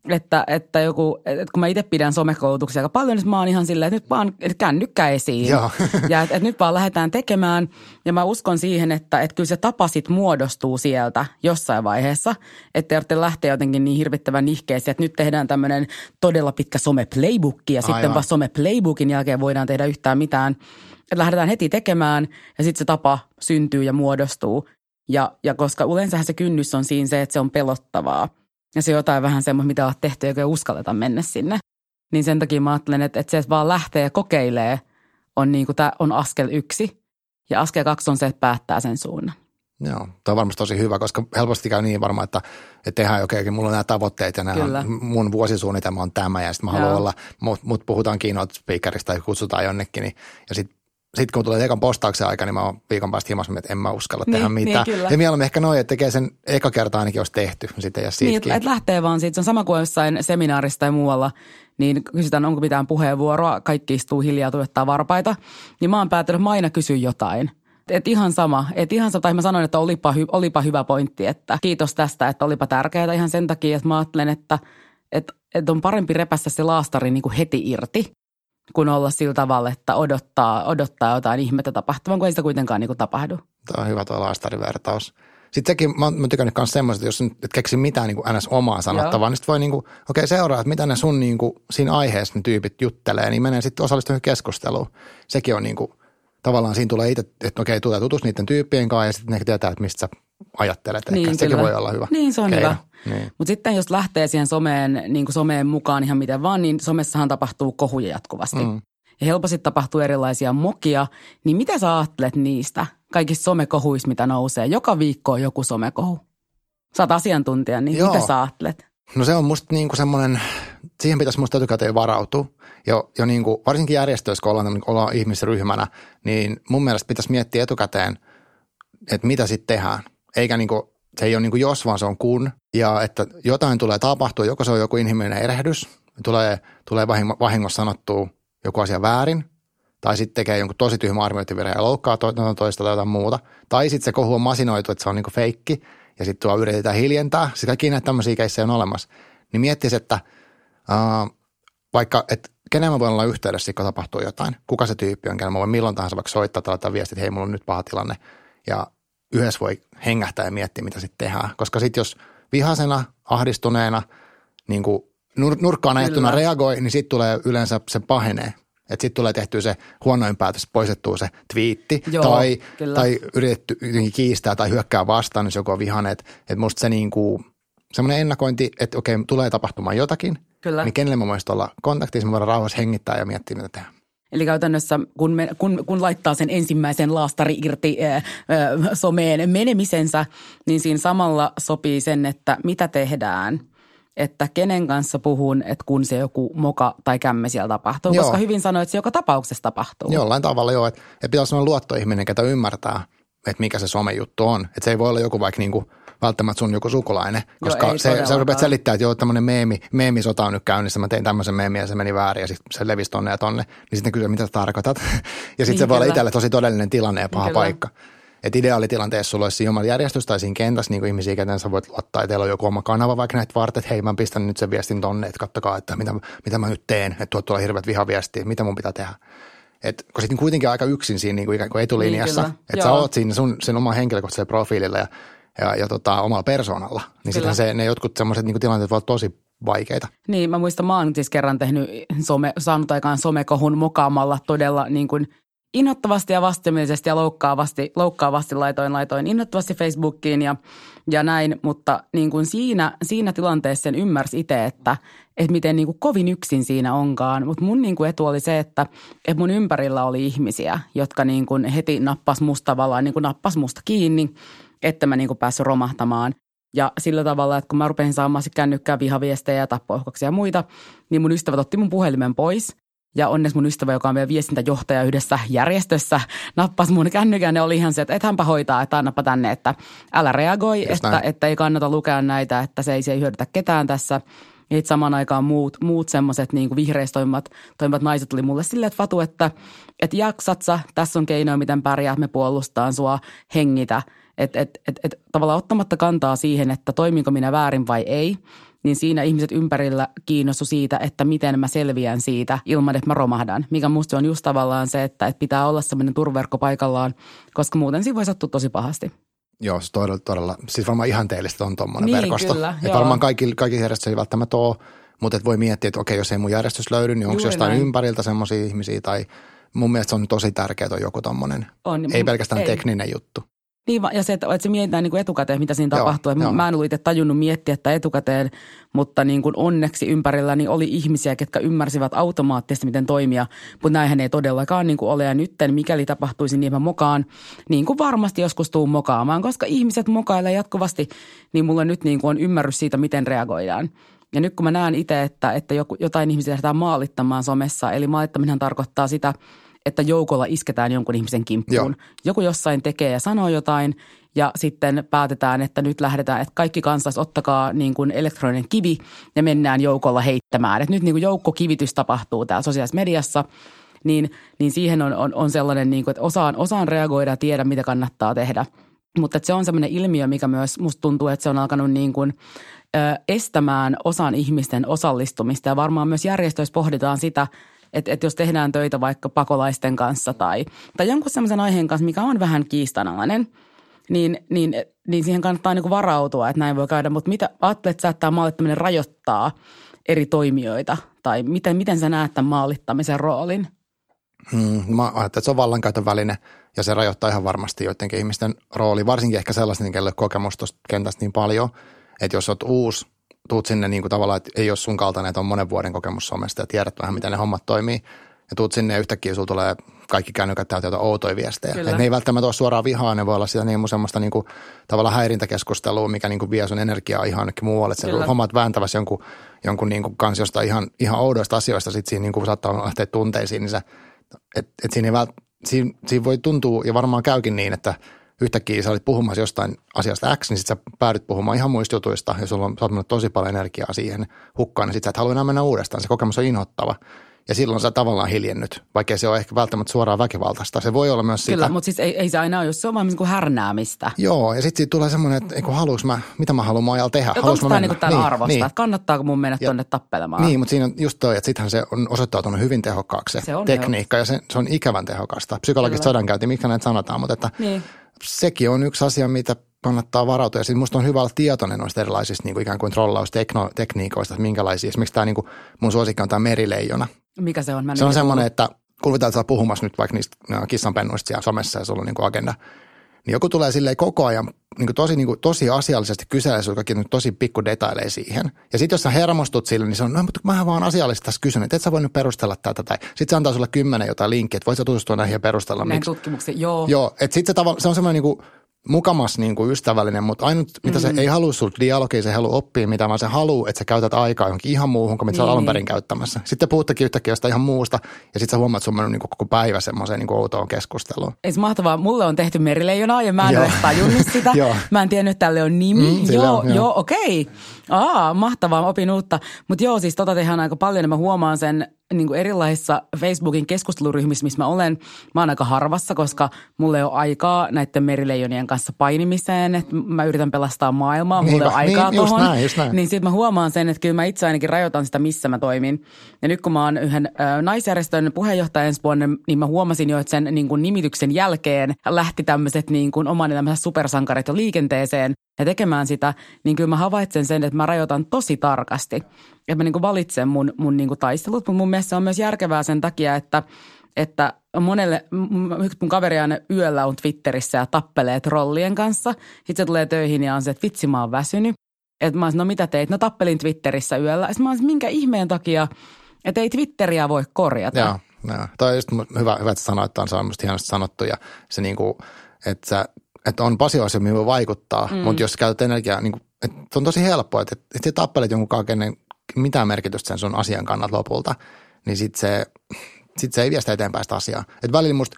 että, että joku, että kun mä itse pidän somekoulutuksia aika paljon, niin mä oon ihan silleen, että nyt vaan että kännykkä esiin. Joo. [LAUGHS] ja että, että nyt vaan lähdetään tekemään. Ja mä uskon siihen, että, että kyllä se tapa sit muodostuu sieltä jossain vaiheessa. Että te lähteä jotenkin niin hirvittävän nihkeisiä, että nyt tehdään tämmöinen todella pitkä some-playbook ja Aivan. sitten vasta some-playbookin jälkeen voidaan tehdä yhtään mitään. Että lähdetään heti tekemään ja sitten se tapa syntyy ja muodostuu. Ja, ja koska yleensä se kynnys on siinä se, että se on pelottavaa – Ja se on jotain vähän semmoista, mitä olet tehty, eikä uskalleta mennä sinne. Niin sen takia mä ajattelen, että, että se, että vaan lähtee ja kokeilee, on, niin kuin, tämä on askel yksi. Ja askel kaksi on se, että päättää sen suunnan.
Joo, tämä on varmasti tosi hyvä, koska helposti käy niin varmaan, että, että tehdään okei, okay, mulla on nämä tavoitteet ja nämä on, mun vuosisuunnitelma on tämä ja sitten mä Joo. haluan olla, mut, mut puhutaan keynote speakerista tai kutsutaan jonnekin, niin, ja sitten sitten kun tulee ekan postauksen aika, niin mä oon viikon päästä himassa, että en mä uskalla niin, tehdä niin, mitään. Niin, ja mieluummin ehkä noin, että tekee sen eka kerta ainakin, jos tehty. Sitten ja
niin, että et lähtee vaan siitä. Se on sama kuin jossain seminaarissa tai muualla, niin kysytään, onko mitään puheenvuoroa. Kaikki istuu hiljaa, tuottaa varpaita. Niin mä oon päättänyt, että mä aina kysyn jotain. Et ihan sama, että ihan sama, tai mä sanoin, että olipa, hy, olipa hyvä pointti, että kiitos tästä, että olipa tärkeää ihan sen takia, että mä ajattelen, että, että, että on parempi repässä se laastari niin kuin heti irti, kuin olla sillä tavalla, että odottaa, odottaa jotain ihmettä tapahtuvan, kun ei sitä kuitenkaan niin kuin tapahdu.
Tämä on hyvä tuo laastarivertaus. Sitten sekin, mä oon tykännyt myös semmoista, jos et keksi mitään niin kuin ns. omaa sanottavaa, Joo. niin sitten voi niin kuin, okei okay, seuraa, että mitä ne sun niin kuin, siinä aiheessa ne tyypit juttelee, niin menee sitten osallistumaan keskusteluun. Sekin on niin kuin, tavallaan siinä tulee itse, että okei, okay, tulee tutus niiden tyyppien kanssa ja sitten ne tietää, että mistä sä ajattelet. Niin, Ehkä sekin voi olla hyvä.
Niin, se on keino. hyvä. Niin. Mutta sitten jos lähtee siihen someen, niin kuin someen mukaan ihan miten vaan, niin somessahan tapahtuu kohuja jatkuvasti. Mm. Ja helposti tapahtuu erilaisia mokia. Niin mitä sä ajattelet niistä kaikista somekohuista, mitä nousee? Joka viikko on joku somekohu. Sä oot asiantuntija, niin Joo. mitä sä ajattelet?
No se on musta niin kuin semmoinen, siihen pitäisi musta etukäteen varautua. Jo, jo niin kuin, varsinkin järjestöissä, kun ollaan, ollaan ihmisryhmänä, niin mun mielestä pitäisi miettiä etukäteen, että mitä sitten tehdään. Eikä niin kuin, se ei ole niin kuin jos, vaan se on kun. Ja että jotain tulee tapahtua, joko se on joku inhimillinen erehdys, tulee, tulee vahingossa sanottua joku asia väärin, tai sitten tekee jonkun tosi tyhmä arviointivirhe ja loukkaa to- toista tai jotain muuta. Tai sitten se kohu on masinoitu, että se on niin kuin feikki, ja sitten tuo yritetään hiljentää. Sitten kaikki näitä tämmöisiä keissejä on olemassa. Niin miettisi, että uh, vaikka, että kenen mä voin olla yhteydessä, kun tapahtuu jotain. Kuka se tyyppi on, kenen mä voin milloin tahansa vaikka soittaa tai laittaa viestit, että hei, mulla on nyt paha tilanne. Ja yhdessä voi hengähtää ja miettiä, mitä sitten tehdään. Koska sitten jos vihasena, ahdistuneena, niin kuin nur- nurkkaan ajettuna reagoi, niin sitten tulee yleensä se pahenee. Että sitten tulee tehtyä se huonoin päätös, poistettua se twiitti Joo, tai, tai yritetty kiistää tai hyökkää vastaan, jos joku on vihainen. Että et musta se niinku, semmoinen ennakointi, että okei, tulee tapahtumaan jotakin, Kyllä. niin kenelle mä voisin olla kontaktissa, mä voidaan rauhassa hengittää ja miettiä, mitä tehdään.
Eli käytännössä kun, me, kun, kun laittaa sen ensimmäisen laastari irti ää, ää, someen menemisensä, niin siinä samalla sopii sen, että mitä tehdään – että kenen kanssa puhun, että kun se joku moka tai kämme siellä tapahtuu. Joo. Koska hyvin sanoit, että se joka tapauksessa tapahtuu.
Jollain tavalla joo, että, että pitää olla luottoihminen, ketä ymmärtää, että mikä se somejuttu on. Että se ei voi olla joku vaikka niinku välttämättä sun joku sukulainen, koska joo, se, se rupeat selittämään, että joo, tämmöinen meemi, meemisota on nyt käynnissä, mä tein tämmöisen meemi ja se meni väärin ja sitten se levisi tonne ja tonne, niin sitten kysyy, mitä sä tarkoitat. [LAUGHS] ja sitten niin, se voi olla itselle tosi todellinen tilanne ja paha kyllä. paikka. Että ideaalitilanteessa sulla olisi siinä järjestys tai siinä kentässä niin ihmisiä, kenen sä voit luottaa, että teillä on joku oma kanava vaikka näitä varten, että hei mä pistän nyt sen viestin tonne, että kattokaa, että mitä, mitä mä nyt teen, että tuot tulee hirveät vihaviestiä, mitä mun pitää tehdä. Et, kun sitten kuitenkin aika yksin siinä niin kuin ikään kuin etulinjassa, niin, että sä oot siinä sun, sen oman henkilökohtaisella profiililla ja, ja, ja tota, omalla persoonalla, niin sitten se, ne jotkut semmoiset niin tilanteet voivat tosi vaikeita.
Niin, mä muistan, mä oon siis kerran tehnyt some, saanut aikaan somekohun mokaamalla todella niin kuin – innoittavasti ja vastenmielisesti ja loukkaavasti, loukkaavasti laitoin, laitoin innoittavasti Facebookiin ja, ja näin, mutta niin kuin siinä, siinä tilanteessa sen ymmärsi itse, että, että miten niin kuin kovin yksin siinä onkaan. Mutta mun niin kuin etu oli se, että, että mun ympärillä oli ihmisiä, jotka niin kuin heti nappas musta tavallaan, niin kuin nappas musta kiinni, että mä niin kuin päässyt romahtamaan. Ja sillä tavalla, että kun mä rupesin saamaan kännykkää vihaviestejä ja tappoihkoksia ja muita, niin mun ystävät otti mun puhelimen pois – ja onneksi mun ystävä, joka on vielä viestintäjohtaja yhdessä järjestössä, nappasi mun kännykän ja oli ihan se, että et hänpä hoitaa, että annapa tänne, että älä reagoi, että, että, ei kannata lukea näitä, että se ei, se ei hyödytä ketään tässä. Ja sitten samaan aikaan muut, muut semmoiset niin vihreissä toimivat, toimivat naiset tuli mulle silleen, että Fatu, että, että jaksat sä, tässä on keinoja, miten pärjää, me puolustaan sua, hengitä. Että et, et, et, tavallaan ottamatta kantaa siihen, että toiminko minä väärin vai ei, niin siinä ihmiset ympärillä kiinnostu siitä, että miten mä selviän siitä ilman, että mä romahdan. Mikä musta on just tavallaan se, että, että pitää olla semmoinen turverkko paikallaan, koska muuten siinä voi sattua tosi pahasti.
Joo, se todella, todella, siis varmaan ihanteellista on tuommoinen niin, verkosto. Kyllä, että varmaan kaikki, kaikki järjestöt ei välttämättä ole, mutta et voi miettiä, että okei, jos ei mun järjestys löydy, niin onko jostain näin. ympäriltä semmoisia ihmisiä tai mun mielestä se on tosi tärkeää on joku tommonen, ei pelkästään ei. tekninen juttu.
Niin, ja se, että, että se mietitään niin kuin etukäteen, mitä siinä
Joo,
tapahtuu.
joo.
Mä en ollut itse tajunnut miettiä että etukäteen, mutta niin kuin onneksi ympärilläni oli ihmisiä, ketkä ymmärsivät automaattisesti, miten toimia. Mutta näinhän ei todellakaan niin kuin ole. Ja nytten, mikäli tapahtuisi niin, mä mokaan, niin kuin varmasti joskus tuun mokaamaan, koska ihmiset mokailee jatkuvasti, niin mulla nyt niin kuin on ymmärrys siitä, miten reagoidaan. Ja nyt kun mä näen itse, että, että joku, jotain ihmisiä lähdetään maalittamaan somessa, eli maalittaminen tarkoittaa sitä, että joukolla isketään jonkun ihmisen kimppuun.
Joo.
Joku jossain tekee ja sanoo jotain ja sitten päätetään, että nyt lähdetään, että kaikki kansalaiset ottakaa niin kuin elektroninen kivi ja mennään joukolla heittämään. Että nyt niin kuin joukkokivitys tapahtuu täällä sosiaalisessa mediassa, niin, niin siihen on, on, on sellainen, niin kuin, että osaan, osaan reagoida ja tiedä, mitä kannattaa tehdä. Mutta että se on sellainen ilmiö, mikä myös musta tuntuu, että se on alkanut niin kuin, ö, estämään osan ihmisten osallistumista. Ja varmaan myös järjestöissä pohditaan sitä, että, että jos tehdään töitä vaikka pakolaisten kanssa tai, tai jonkun sellaisen aiheen kanssa, mikä on vähän kiistanalainen, niin, niin, niin siihen kannattaa niin kuin varautua, että näin voi käydä. Mutta mitä ajattelet sä, että tämä maalittaminen rajoittaa eri toimijoita? Tai miten, miten sä näet tämän maalittamisen roolin?
Mm, mä ajattelen, että se on vallankäytön väline ja se rajoittaa ihan varmasti joidenkin ihmisten rooli, varsinkin ehkä sellaisten, kenelle kokemusta tuosta kentästä niin paljon, että jos olet uusi, tuut sinne niin kuin tavallaan, että ei ole sun kaltainen, että on monen vuoden kokemus somesta ja tiedät vähän, miten ne hommat toimii, ja tuut sinne ja yhtäkkiä sulla tulee kaikki kännykät täytyy jotain outoja viestejä.
Kyllä.
Et ne ei välttämättä ole suoraan vihaa, ne voi olla sitä niin semmoista niin kuin, tavallaan häirintäkeskustelua, mikä niin kuin vie sun energiaa ihan jonnekin muualle. Että sä hommat vääntävässä jonkun, jonkun niin kuin kanssa jostain ihan, ihan oudoista asioista, sitten siinä niin kuin saattaa lähteä tunteisiin, niin sä, et, et siinä, ei vält, siinä, siinä, voi tuntua, ja varmaan käykin niin, että yhtäkkiä sä olit puhumassa jostain asiasta X, niin sitten sä päädyt puhumaan ihan muista jutuista, ja sulla on, sä oot tosi paljon energiaa siihen hukkaan, niin sitten sä et halua enää mennä uudestaan. Se kokemus on inhottava. Ja silloin sä tavallaan hiljennyt, vaikka se on ehkä välttämättä suoraan väkivaltaista. Se voi olla myös sitä.
Kyllä, mutta siis ei, ei se aina ole, jos se on vaan niin kuin härnäämistä.
Joo, ja sitten siitä tulee semmoinen, että eikö haluuks mä, mitä mä haluan ajalla tehdä.
Onko tämä niin täällä
Niin,
arvosta,
niin.
että kannattaako mun mennä
Ja-
tuonne tappelemaan?
Niin, mutta siinä on just toi, että sittenhän se on osoittautunut hyvin tehokkaaksi se,
Se on
tekniikka ja se, se on ikävän tehokasta. Psykologista
Kyllä.
sodankäynti, mikä näitä sanotaan, mutta että
Niin.
Sekin on yksi asia, mitä kannattaa varautua. Ja sitten musta on hyvä olla tietoinen noista erilaisista niin kuin ikään kuin trollaustekniikoista, että minkälaisia. Esimerkiksi tämä niin kuin mun suosikki on tämä merileijona.
Mikä se on? Mä
Se on semmoinen, että kuvitellaan, että sä puhumassa nyt vaikka niistä ä, kissanpennuista siellä somessa ja sulla on niin kuin agenda. Niin joku tulee silleen koko ajan niin kuin tosi, niin kuin, tosi asiallisesti kyselee sinulta kaikki tosi pikku detaileja siihen. Ja sitten jos sä hermostut sille, niin se on, no mutta mähän vaan asiallisesti tässä kysyn, että et sä voi nyt perustella tätä. Tai sitten se antaa sulle kymmenen jotain linkkiä, että voit sä tutustua näihin ja perustella.
Näihin
miksi.
tutkimuksiin, joo.
Joo, että sitten se, tavalla- se on semmoinen niin kuin, mukamas niin kuin ystävällinen, mutta ainut, mitä
Mm.
se ei halua sulta dialogia, se ei halua oppia mitään, vaan se haluaa, että sä käytät aikaa johonkin ihan muuhun kuin mitä sä
Niin,
alun
niin.
perin käyttämässä. Sitten puhuttekin yhtäkkiä jostain ihan muusta, ja sitten sä huomaat, että sun on mennyt niin kuin koko päivä semmoiseen niin outoon keskusteluun.
Ei se mahtavaa. Mulle on tehty merileijonaa ja mä en ole tajunnut [LAUGHS] sitä. Mä en tiennyt, että tälle on nimi.
Mm,
joo,
on, joo.
joo, okei. Aa, mahtavaa, opin uutta. Mutta joo, siis tota tehdään aika paljon ja mä huomaan sen niin kuin erilaisissa Facebookin keskusteluryhmissä, missä mä olen. Mä oon aika harvassa, koska mulle ei ole aikaa näiden merileijonien kanssa painimiseen. Että mä yritän pelastaa maailmaa, mulle ei ole aikaa
niin, just
tuohon.
näin, just näin.
Niin sitten mä huomaan sen, että kyllä mä itse ainakin rajoitan sitä, missä mä toimin. Ja nyt kun mä oon yhden ö, naisjärjestön puheenjohtaja ensi vuonna, niin mä huomasin jo, että sen niin kuin nimityksen jälkeen lähti tämmöiset niin kuin oman elämänsä supersankarit jo liikenteeseen ja tekemään sitä, niin kyllä mä havaitsen sen, että mä rajoitan tosi tarkasti. Että mä niin kuin valitsen mun, mun niin kuin taistelut, mutta mun mielestä se on myös järkevää sen takia, että että monelle, yksi mun kaveri aina yöllä on Twitterissä ja tappelee trollien kanssa. Sitten se tulee töihin ja on se, että vitsi mä oon väsynyt. Että mä olisin, no mitä teit? No tappelin Twitterissä yöllä. Sitten mä olisin, minkä ihmeen takia, että ei Twitteriä voi korjata.
Joo, joo. Toi on just hyvä, hyvä, että sanoit, että on musta hienosti sanottu ja se niin kuin, että, sä, että on paljon asioita, mihin voi vaikuttaa, mm. mutta jos käytät energiaa, niin kuin, että on tosi helppoa, että, että sä tappelet jonkun kanssa, kenen mitään merkitystä sen sun asian kannalta lopulta, niin sitten se, sit se ei vie sitä eteenpäin sitä asiaa. Että välillä musta,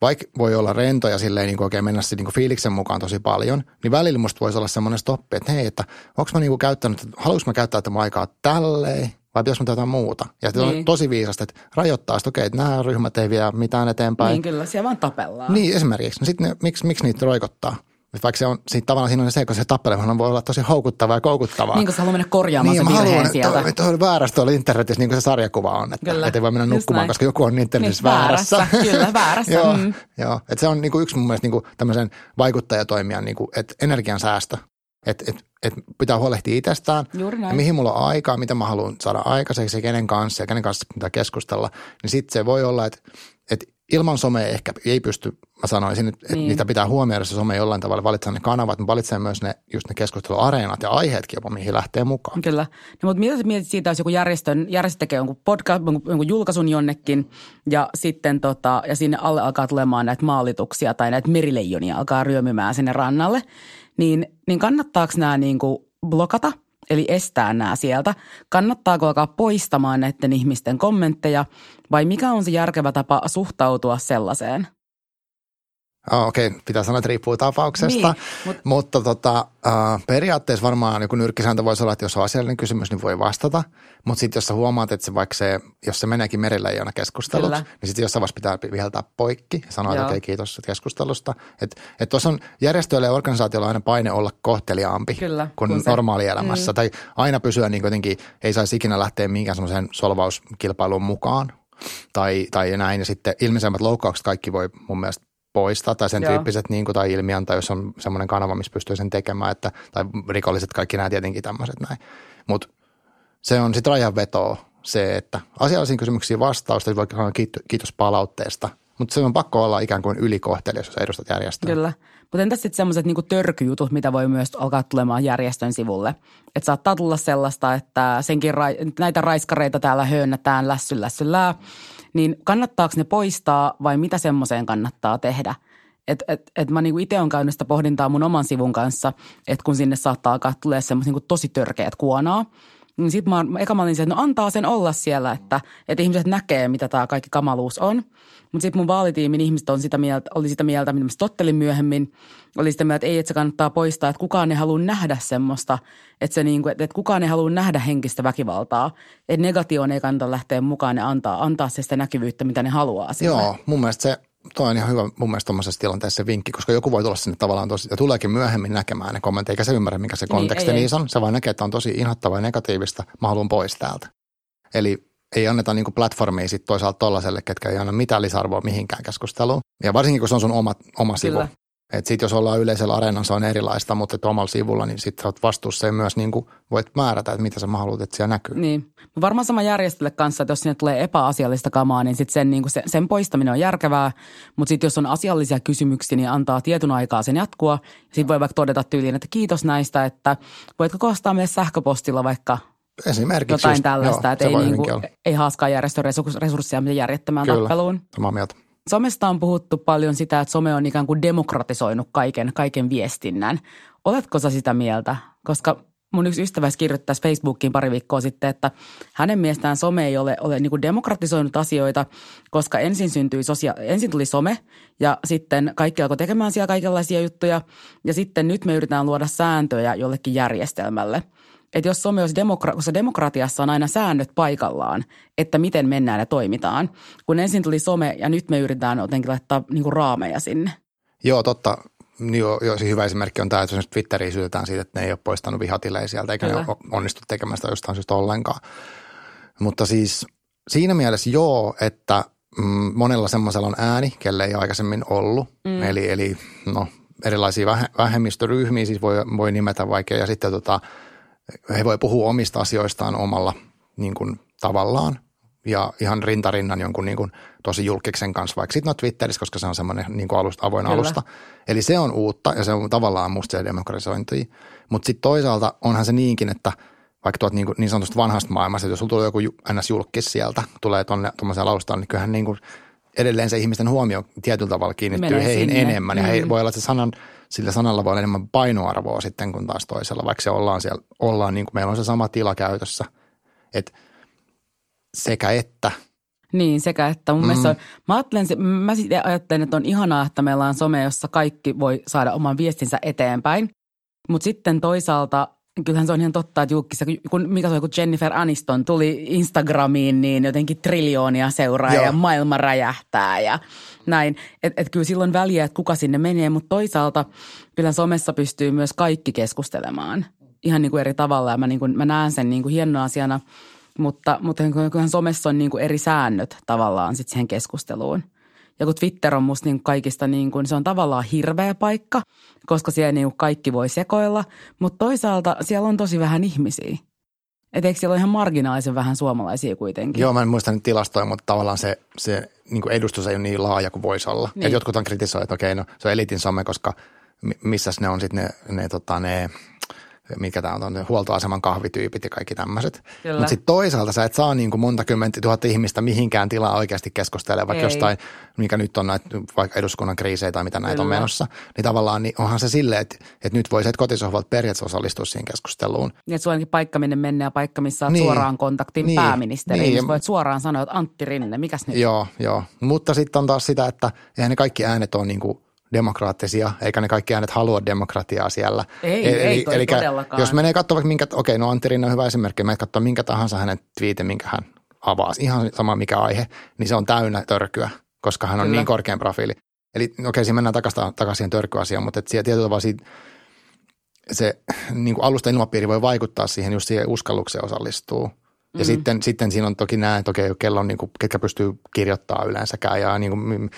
vaikka voi olla rento ja silleen niin oikein mennä niin fiiliksen mukaan tosi paljon, niin välillä musta voisi olla semmoinen stoppi, että hei, että onko mä niin käyttänyt, että haluanko mä käyttää tätä mun aikaa tälleen vai pitäisikö jotain muuta. Ja
Niin.
on tosi viisasta, että rajoittaa sitä, okei, että nämä ryhmät ei vie mitään eteenpäin.
Niin kyllä, siellä vaan tapellaan.
Niin, esimerkiksi. No sitten miksi, miksi niitä roikottaa? Et Vaikka se on, siitä tavallaan siinä on se, kun se tappeleminen voi olla tosi houkuttavaa ja koukuttavaa.
Niin kuin sä haluaa mennä korjaamaan
Niin,
sen virheen
haluan,
sieltä.
toi, toi oli väärässä tuolla internetissä, niin kuin se sarjakuva on, että,
Kyllä,
että ei voi mennä nukkumaan,
näin.
koska joku on internetissä
Niin,
väärässä.
väärässä, kyllä, väärässä, [LAUGHS]
joo,
mm.
joo. Että se on niin kuin yksi mun mielestä niin kuin tämmöisen vaikuttajatoimijan niin kuin, että energiansäästö. Että et, et pitää huolehtia itsestään.
Juuri näin.
Ja mihin mulla on aikaa, mitä mä haluan saada aikaiseksi ja kenen kanssa ja kenen kanssa pitää keskustella. Niin sitten se voi olla, että, että ilman somea ehkä ei pysty, mä sanoisin, että niin. niitä pitää huomioida se some jollain tavalla, valitsaa ne kanavat, mutta valitsee myös ne, just ne keskusteluareenat ja aiheetkin jopa, mihin lähtee mukaan.
Kyllä. No, mutta mitä sä mietit siitä, jos joku järjestön, järjestö tekee jonkun podcast, jonkun, jonkun julkaisun jonnekin ja sitten tota, ja sinne alle alkaa tulemaan näitä maalituksia tai näitä merileijonia alkaa ryömymään sinne rannalle, niin, niin kannattaako nämä niin kuin blokata – eli estää nämä sieltä. Kannattaako alkaa poistamaan näiden ihmisten kommentteja vai mikä on se järkevä tapa suhtautua sellaiseen?
Okei, okay. pitää sanoa, että riippuu tapauksesta, niin, mutta, mutta tota, periaatteessa varmaan joku nyrkkisääntö voisi olla, että jos on asiallinen kysymys, niin voi vastata. Mutta sitten jos sä huomaat, että se vaikka se, jos se meneekin merillä ei keskustelut, Kyllä. niin sitten jossain vaiheessa pitää viheltää poikki ja sanoa, että okei, okay, kiitos keskustelusta. Että et tuossa on järjestöille ja organisaatioilla aina paine olla kohteliaampi Kyllä, kuin kun normaalielämässä. Mm. Tai aina pysyä niin jotenkin, ei saisi ikinä lähteä minkään semmoiseen solvauskilpailuun mukaan tai, tai näin. Ja sitten ilmeisemmät loukkaukset kaikki voi mun mielestä poistaa tai sen Joo. tyyppiset niin kuin, tai ilmiön, jos on semmoinen kanava, missä pystyy sen tekemään, että, tai rikolliset kaikki nämä tietenkin tämmöiset näin. Mutta se on sitten rajanvetoa se, että asiallisiin kysymyksiin vastausta, voi sanoa kiitos palautteesta, mutta se on pakko olla ikään kuin ylikohtelias, jos edustat järjestöä.
Kyllä. Mutta entäs sitten semmoiset niinku törkyjutut, mitä voi myös alkaa tulemaan järjestön sivulle? Että saattaa tulla sellaista, että senkin ra- näitä raiskareita täällä höönnätään lässy lässyllää niin kannattaako ne poistaa vai mitä semmoiseen kannattaa tehdä? Et, et, et mä niinku itse olen käynyt sitä pohdintaa mun oman sivun kanssa, että kun sinne saattaa alkaa tulee semmoiset niinku tosi törkeät kuonaa, niin sitten mä, eka mä olin se, että no antaa sen olla siellä, että, että ihmiset näkee, mitä tämä kaikki kamaluus on. Mutta sitten mun vaalitiimin ihmiset on sitä mieltä, oli sitä mieltä, mitä mä tottelin myöhemmin, oli sitä mieltä, että ei, että se kannattaa poistaa, että kukaan ei halua nähdä semmoista, että, se niinku, että, että kukaan ei halua nähdä henkistä väkivaltaa. Että negatioon ei kannata lähteä mukaan ja antaa, antaa se sitä näkyvyyttä, mitä ne haluaa. Sille.
Joo, mun mielestä se Tuo on ihan hyvä mun mielestä tuommoisessa tilanteessa se vinkki, koska joku voi tulla sinne tavallaan tosi, ja tuleekin myöhemmin näkemään ne kommentit, eikä se ymmärrä, mikä se niin, konteksti niin, niissä on. Se vain näkee, että on tosi inhottavaa ja negatiivista, mä haluan pois täältä. Eli ei anneta niin platformia sitten toisaalta tollaiselle, ketkä ei anna mitään lisäarvoa mihinkään keskusteluun. Ja varsinkin, kun se on sun oma, oma sivu. Sitten jos ollaan yleisellä areenalla, se on erilaista, mutta että omalla sivulla, niin sitten olet vastuussa ja myös niin kuin voit määrätä, että mitä sä haluat, että siellä näkyy.
Niin. Varmaan sama järjestölle kanssa, että jos sinne tulee epäasiallista kamaa, niin sitten sen, niin sen, sen poistaminen on järkevää. Mutta sitten jos on asiallisia kysymyksiä, niin antaa tietyn aikaa sen jatkua. Sitten voi vaikka todeta tyyliin, että kiitos näistä, että voitko koostaa meille sähköpostilla vaikka
Esimerkiksi
jotain just, tällaista, joo, että ei, niin kuin, ei haaskaa järjestön resursseja järjettömään Kyllä, tappeluun.
samaa mieltä.
Somesta on puhuttu paljon sitä, että some on ikään kuin demokratisoinut kaiken, kaiken viestinnän. Oletko sä sitä mieltä? Koska mun yksi ystävä kirjoittaisi Facebookiin pari viikkoa sitten, että hänen mielestään some ei ole, ole niin kuin demokratisoinut asioita, koska ensin syntyi sosia- ensin tuli some ja sitten kaikki alkoi tekemään siellä kaikenlaisia juttuja ja sitten nyt me yritetään luoda sääntöjä jollekin järjestelmälle – että jos some olisi demokra- koska demokratiassa on aina säännöt paikallaan, että miten mennään ja toimitaan. Kun ensin tuli some ja nyt me yritetään jotenkin laittaa niinku raameja sinne.
Joo, totta. Joo, joo, siis hyvä esimerkki on tämä, että jos Twitteriin syytetään siitä, että ne ei ole poistanut vihatilejä sieltä, eikä Kyllä. ne ole onnistu tekemään sitä jostain syystä ollenkaan. Mutta siis siinä mielessä joo, että mm, monella semmoisella on ääni, kelle ei aikaisemmin ollut. Mm. Eli, eli no, erilaisia vähemmistöryhmiä siis voi, voi nimetä vaikea. Ja sitten tota, he voi puhua omista asioistaan omalla niin kuin, tavallaan ja ihan rintarinnan jonkun niin kuin, tosi julkiksen kanssa, vaikka sitten no Twitterissä, koska se on semmoinen niin kuin alusta, avoin Kyllä. alusta. Eli se on uutta ja se on tavallaan musta se demokratisointi. Mutta sitten toisaalta onhan se niinkin, että vaikka tuot niin, kuin, niin sanotusta vanhasta maailmasta, että jos sulla tulee joku ns. julkis sieltä, tulee tuonne tuommoiseen alustaan, niin kyllähän niin kuin edelleen se ihmisten huomio tietyllä tavalla kiinnittyy Menee heihin sinne. enemmän. Ja mm. he voi olla, että se sanan, sillä sanalla voi olla enemmän painoarvoa sitten kuin taas toisella, vaikka se ollaan siellä, ollaan niin kuin meillä on se sama tila käytössä. Että sekä että.
Niin, sekä että. Mun mm. mielestä on, mä, ajattelen, mä ajattelen, että on ihanaa, että meillä on some, jossa kaikki voi saada oman viestinsä eteenpäin. Mutta sitten toisaalta kyllähän se on ihan totta, että julkissa, kun mikä se on, kun Jennifer Aniston tuli Instagramiin, niin jotenkin triljoonia seuraa ja maailma räjähtää ja näin. Että et kyllä silloin väliä, että kuka sinne menee, mutta toisaalta kyllä somessa pystyy myös kaikki keskustelemaan ihan niin kuin eri tavalla ja mä, niin kuin, mä näen sen niin kuin hienona asiana, mutta, mutta kyllähän somessa on niin kuin eri säännöt tavallaan sitten siihen keskusteluun – ja kun Twitter on musta niin kaikista, niin kuin, se on tavallaan hirveä paikka, koska siellä niin kaikki voi sekoilla, mutta toisaalta siellä on tosi vähän ihmisiä. Et eikö siellä ole ihan marginaalisen vähän suomalaisia kuitenkin?
Joo, mä en muista nyt tilastoja, mutta tavallaan se, se niin edustus ei ole niin laaja kuin voisi olla. Niin. Et jotkut on kritisoitu, että okei, no se on elitin some, koska missä ne on sitten ne, ne, tota, ne mikä tämä on, on huoltoaseman kahvityypit ja kaikki tämmöiset. Mutta sitten toisaalta sä et saa niin kuin monta kymmentä tuhatta ihmistä mihinkään tilaa oikeasti keskustelemaan, vaikka Ei. jostain, mikä nyt on näitä vaikka eduskunnan kriisejä tai mitä näitä Kyllä. on menossa. Niin tavallaan niin onhan se silleen, että, että nyt voisit kotisohvalta periaatteessa osallistua siihen keskusteluun.
Niin, että sulla onkin paikka, minne mennä ja paikka, missä olet niin. suoraan kontaktin niin. pääministeriin. Niin. voit suoraan sanoa, että Antti Rinne, mikäs nyt?
Joo, joo. Mutta sitten on taas sitä, että eihän ne kaikki äänet ole niin kuin demokraattisia, eikä ne kaikki äänet halua demokratiaa siellä.
Ei, eli, ei eli
Jos menee katsomaan minkä, okei, no Antti Rinne on hyvä esimerkki, menee katsoa minkä tahansa hänen twiitin, minkä hän avaa, ihan sama mikä aihe, niin se on täynnä törkyä, koska hän on Kyllä. niin korkean profiili. Eli okei, siinä mennään takaisin, takaisin törkyasiaan, mutta siellä tietyllä tavalla siitä, se niin kuin alusta ilmapiiri voi vaikuttaa siihen just siihen uskallukseen osallistuu. Ja mm-hmm. sitten, sitten siinä on toki näin, toki kello on niin kuin, ketkä pystyy kirjoittamaan yleensäkään. Ja niin kuin,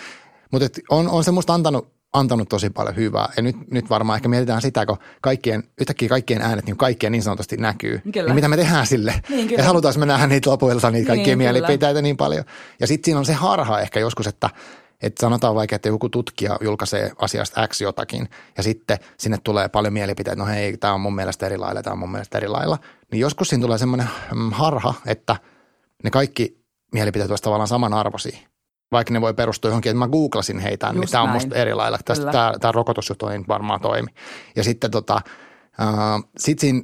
mutta on, on se musta antanut antanut tosi paljon hyvää. Ja nyt, nyt varmaan ehkä mietitään sitä, kun kaikkien, yhtäkkiä kaikkien äänet niin kaikkien niin sanotusti näkyy. Kyllä. Niin mitä me tehdään sille? Niin, ja halutaanko me nähdä niitä lopuilta, niitä kaikkia niin, mielipiteitä kyllä. niin paljon. Ja sitten siinä on se harha ehkä joskus, että että sanotaan vaikka, että joku tutkija julkaisee asiasta X jotakin ja sitten sinne tulee paljon mielipiteitä, no hei, tämä on mun mielestä eri lailla, tämä on mun mielestä eri lailla. Niin joskus siinä tulee semmoinen mm, harha, että ne kaikki mielipiteet ovat tavallaan samanarvoisia vaikka ne voi perustua johonkin, että mä googlasin heitä, niin Just niin tämä on musta eri lailla. Tästä, tämä, tämä rokotusjuttu ei varmaan toimi. Ja sitten tota, äh, sit siinä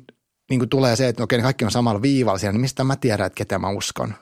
niin tulee se, että okei, ne kaikki on samalla viivalla siellä, niin mistä mä tiedän, että ketä mä uskon.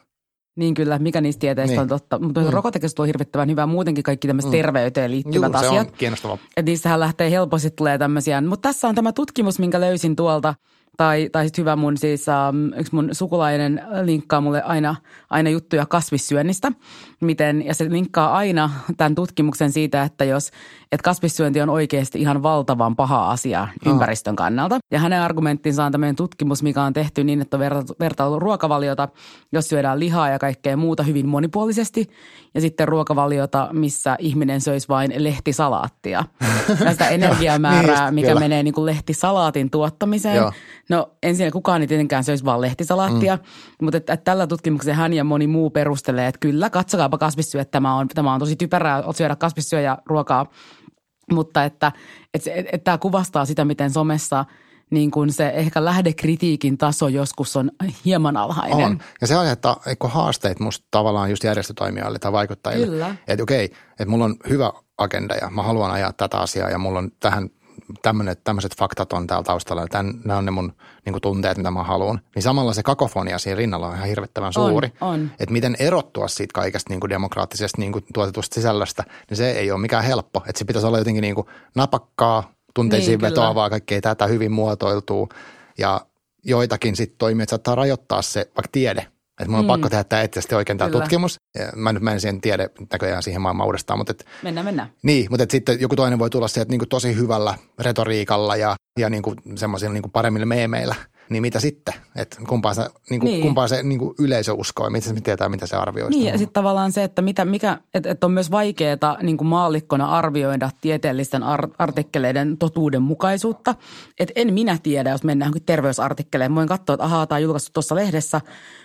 Niin kyllä, mikä niistä tieteistä niin. on totta. Mutta mm. rokotekeskus on hirvittävän hyvä. Muutenkin kaikki tämmöiset mm. terveyteen liittyvät Juu, asiat.
se on kiinnostavaa.
Että niissähän lähtee helposti tulee tämmöisiä. Mutta tässä on tämä tutkimus, minkä löysin tuolta – tai, tai sitten hyvä mun siis, um, yksi mun sukulainen linkkaa mulle aina, aina juttuja kasvissyönnistä. Miten, ja se linkkaa aina tämän tutkimuksen siitä, että jos että kasvissyönti on oikeasti ihan valtavan paha asia oh. ympäristön kannalta. Ja hänen argumenttinsa on tämmöinen tutkimus, mikä on tehty niin, että on vertailu ruokavaliota, jos syödään lihaa ja kaikkea muuta hyvin monipuolisesti. Ja sitten ruokavaliota, missä ihminen söisi vain lehtisalaattia. [LAUGHS] Tästä energiamäärää, niin, mikä menee niin kuin lehtisalaatin tuottamiseen. Joo. No ensin kukaan ei tietenkään söisi vain lehtisalaattia, mm. mutta että, että tällä tutkimuksella hän ja moni muu perustelee, että kyllä, katsokaapa kasvissyö, että tämä on, tämä on tosi typerää syödä kasvissyöjä ruokaa – mutta että, että, että, että tämä kuvastaa sitä, miten somessa niin kuin se ehkä lähdekritiikin taso joskus on hieman alhainen.
On. Ja se aiheuttaa haasteet musta tavallaan just järjestötoimijoille tai vaikuttajille. Kyllä. Että okei, että mulla on hyvä agenda ja mä haluan ajaa tätä asiaa ja mulla on tähän tämmöiset faktat on täällä taustalla, tämän, nämä on ne mun niin kuin tunteet, mitä mä haluan. Niin samalla se kakofonia siinä rinnalla on ihan hirvittävän suuri.
On, on.
Että miten erottua siitä kaikesta niin kuin demokraattisesta niin kuin tuotetusta sisällöstä, niin se ei ole mikään helppo. Että se pitäisi olla jotenkin niin kuin napakkaa, tunteisiin niin, vetoavaa, kaikkea tätä hyvin muotoiltuu. Ja joitakin sitten toimijat saattaa rajoittaa se, vaikka tiede – että mun on mm. pakko tehdä tämä eettisesti oikein tämä tutkimus. Mä nyt mä en siihen tiedä näköjään siihen maailmaan uudestaan. Mutta et,
mennään, mennään.
Niin, mutta et sitten joku toinen voi tulla sieltä niin tosi hyvällä retoriikalla ja, ja niin semmoisilla niin paremmilla meemeillä – niin mitä sitten? Että kumpaa se, niin kuin, niin. kumpaa se niin kuin yleisö uskoo ja miten se tietää, mitä se arvioi.
Niin ja sitten tavallaan se, että mitä, mikä, että, että on myös vaikeaa niin kuin maallikkona arvioida tieteellisten ar- artikkeleiden totuudenmukaisuutta. Että en minä tiedä, jos mennään terveysartikkeleen. Voin katsoa, että ahaa, tämä on julkaistu tuossa lehdessä,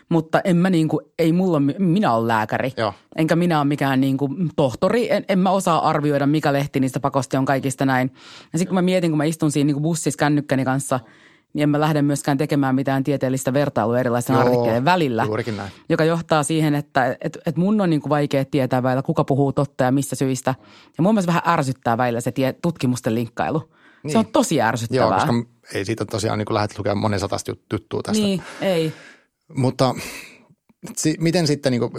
mutta en mä niin kuin, ei mulla, minä olen lääkäri.
Joo.
Enkä minä ole mikään niin kuin tohtori. En, en mä osaa arvioida, mikä lehti niistä pakosti on kaikista näin. Ja sitten kun mä mietin, kun mä istun siinä niin kuin bussissa kännykkäni kanssa – niin emme lähde myöskään tekemään mitään tieteellistä vertailua erilaisten artikkeleiden välillä. Joka johtaa siihen, että et, et mun on niin kuin vaikea tietää välillä, kuka puhuu totta ja missä syistä. Ja mun mielestä vähän ärsyttää välillä se tie, tutkimusten linkkailu. Niin. Se on tosi ärsyttävää.
Joo, koska ei siitä tosiaan niin lähdet lukemaan monen satasta juttua tästä.
Niin, ei.
Mutta si, miten sitten niin kuin,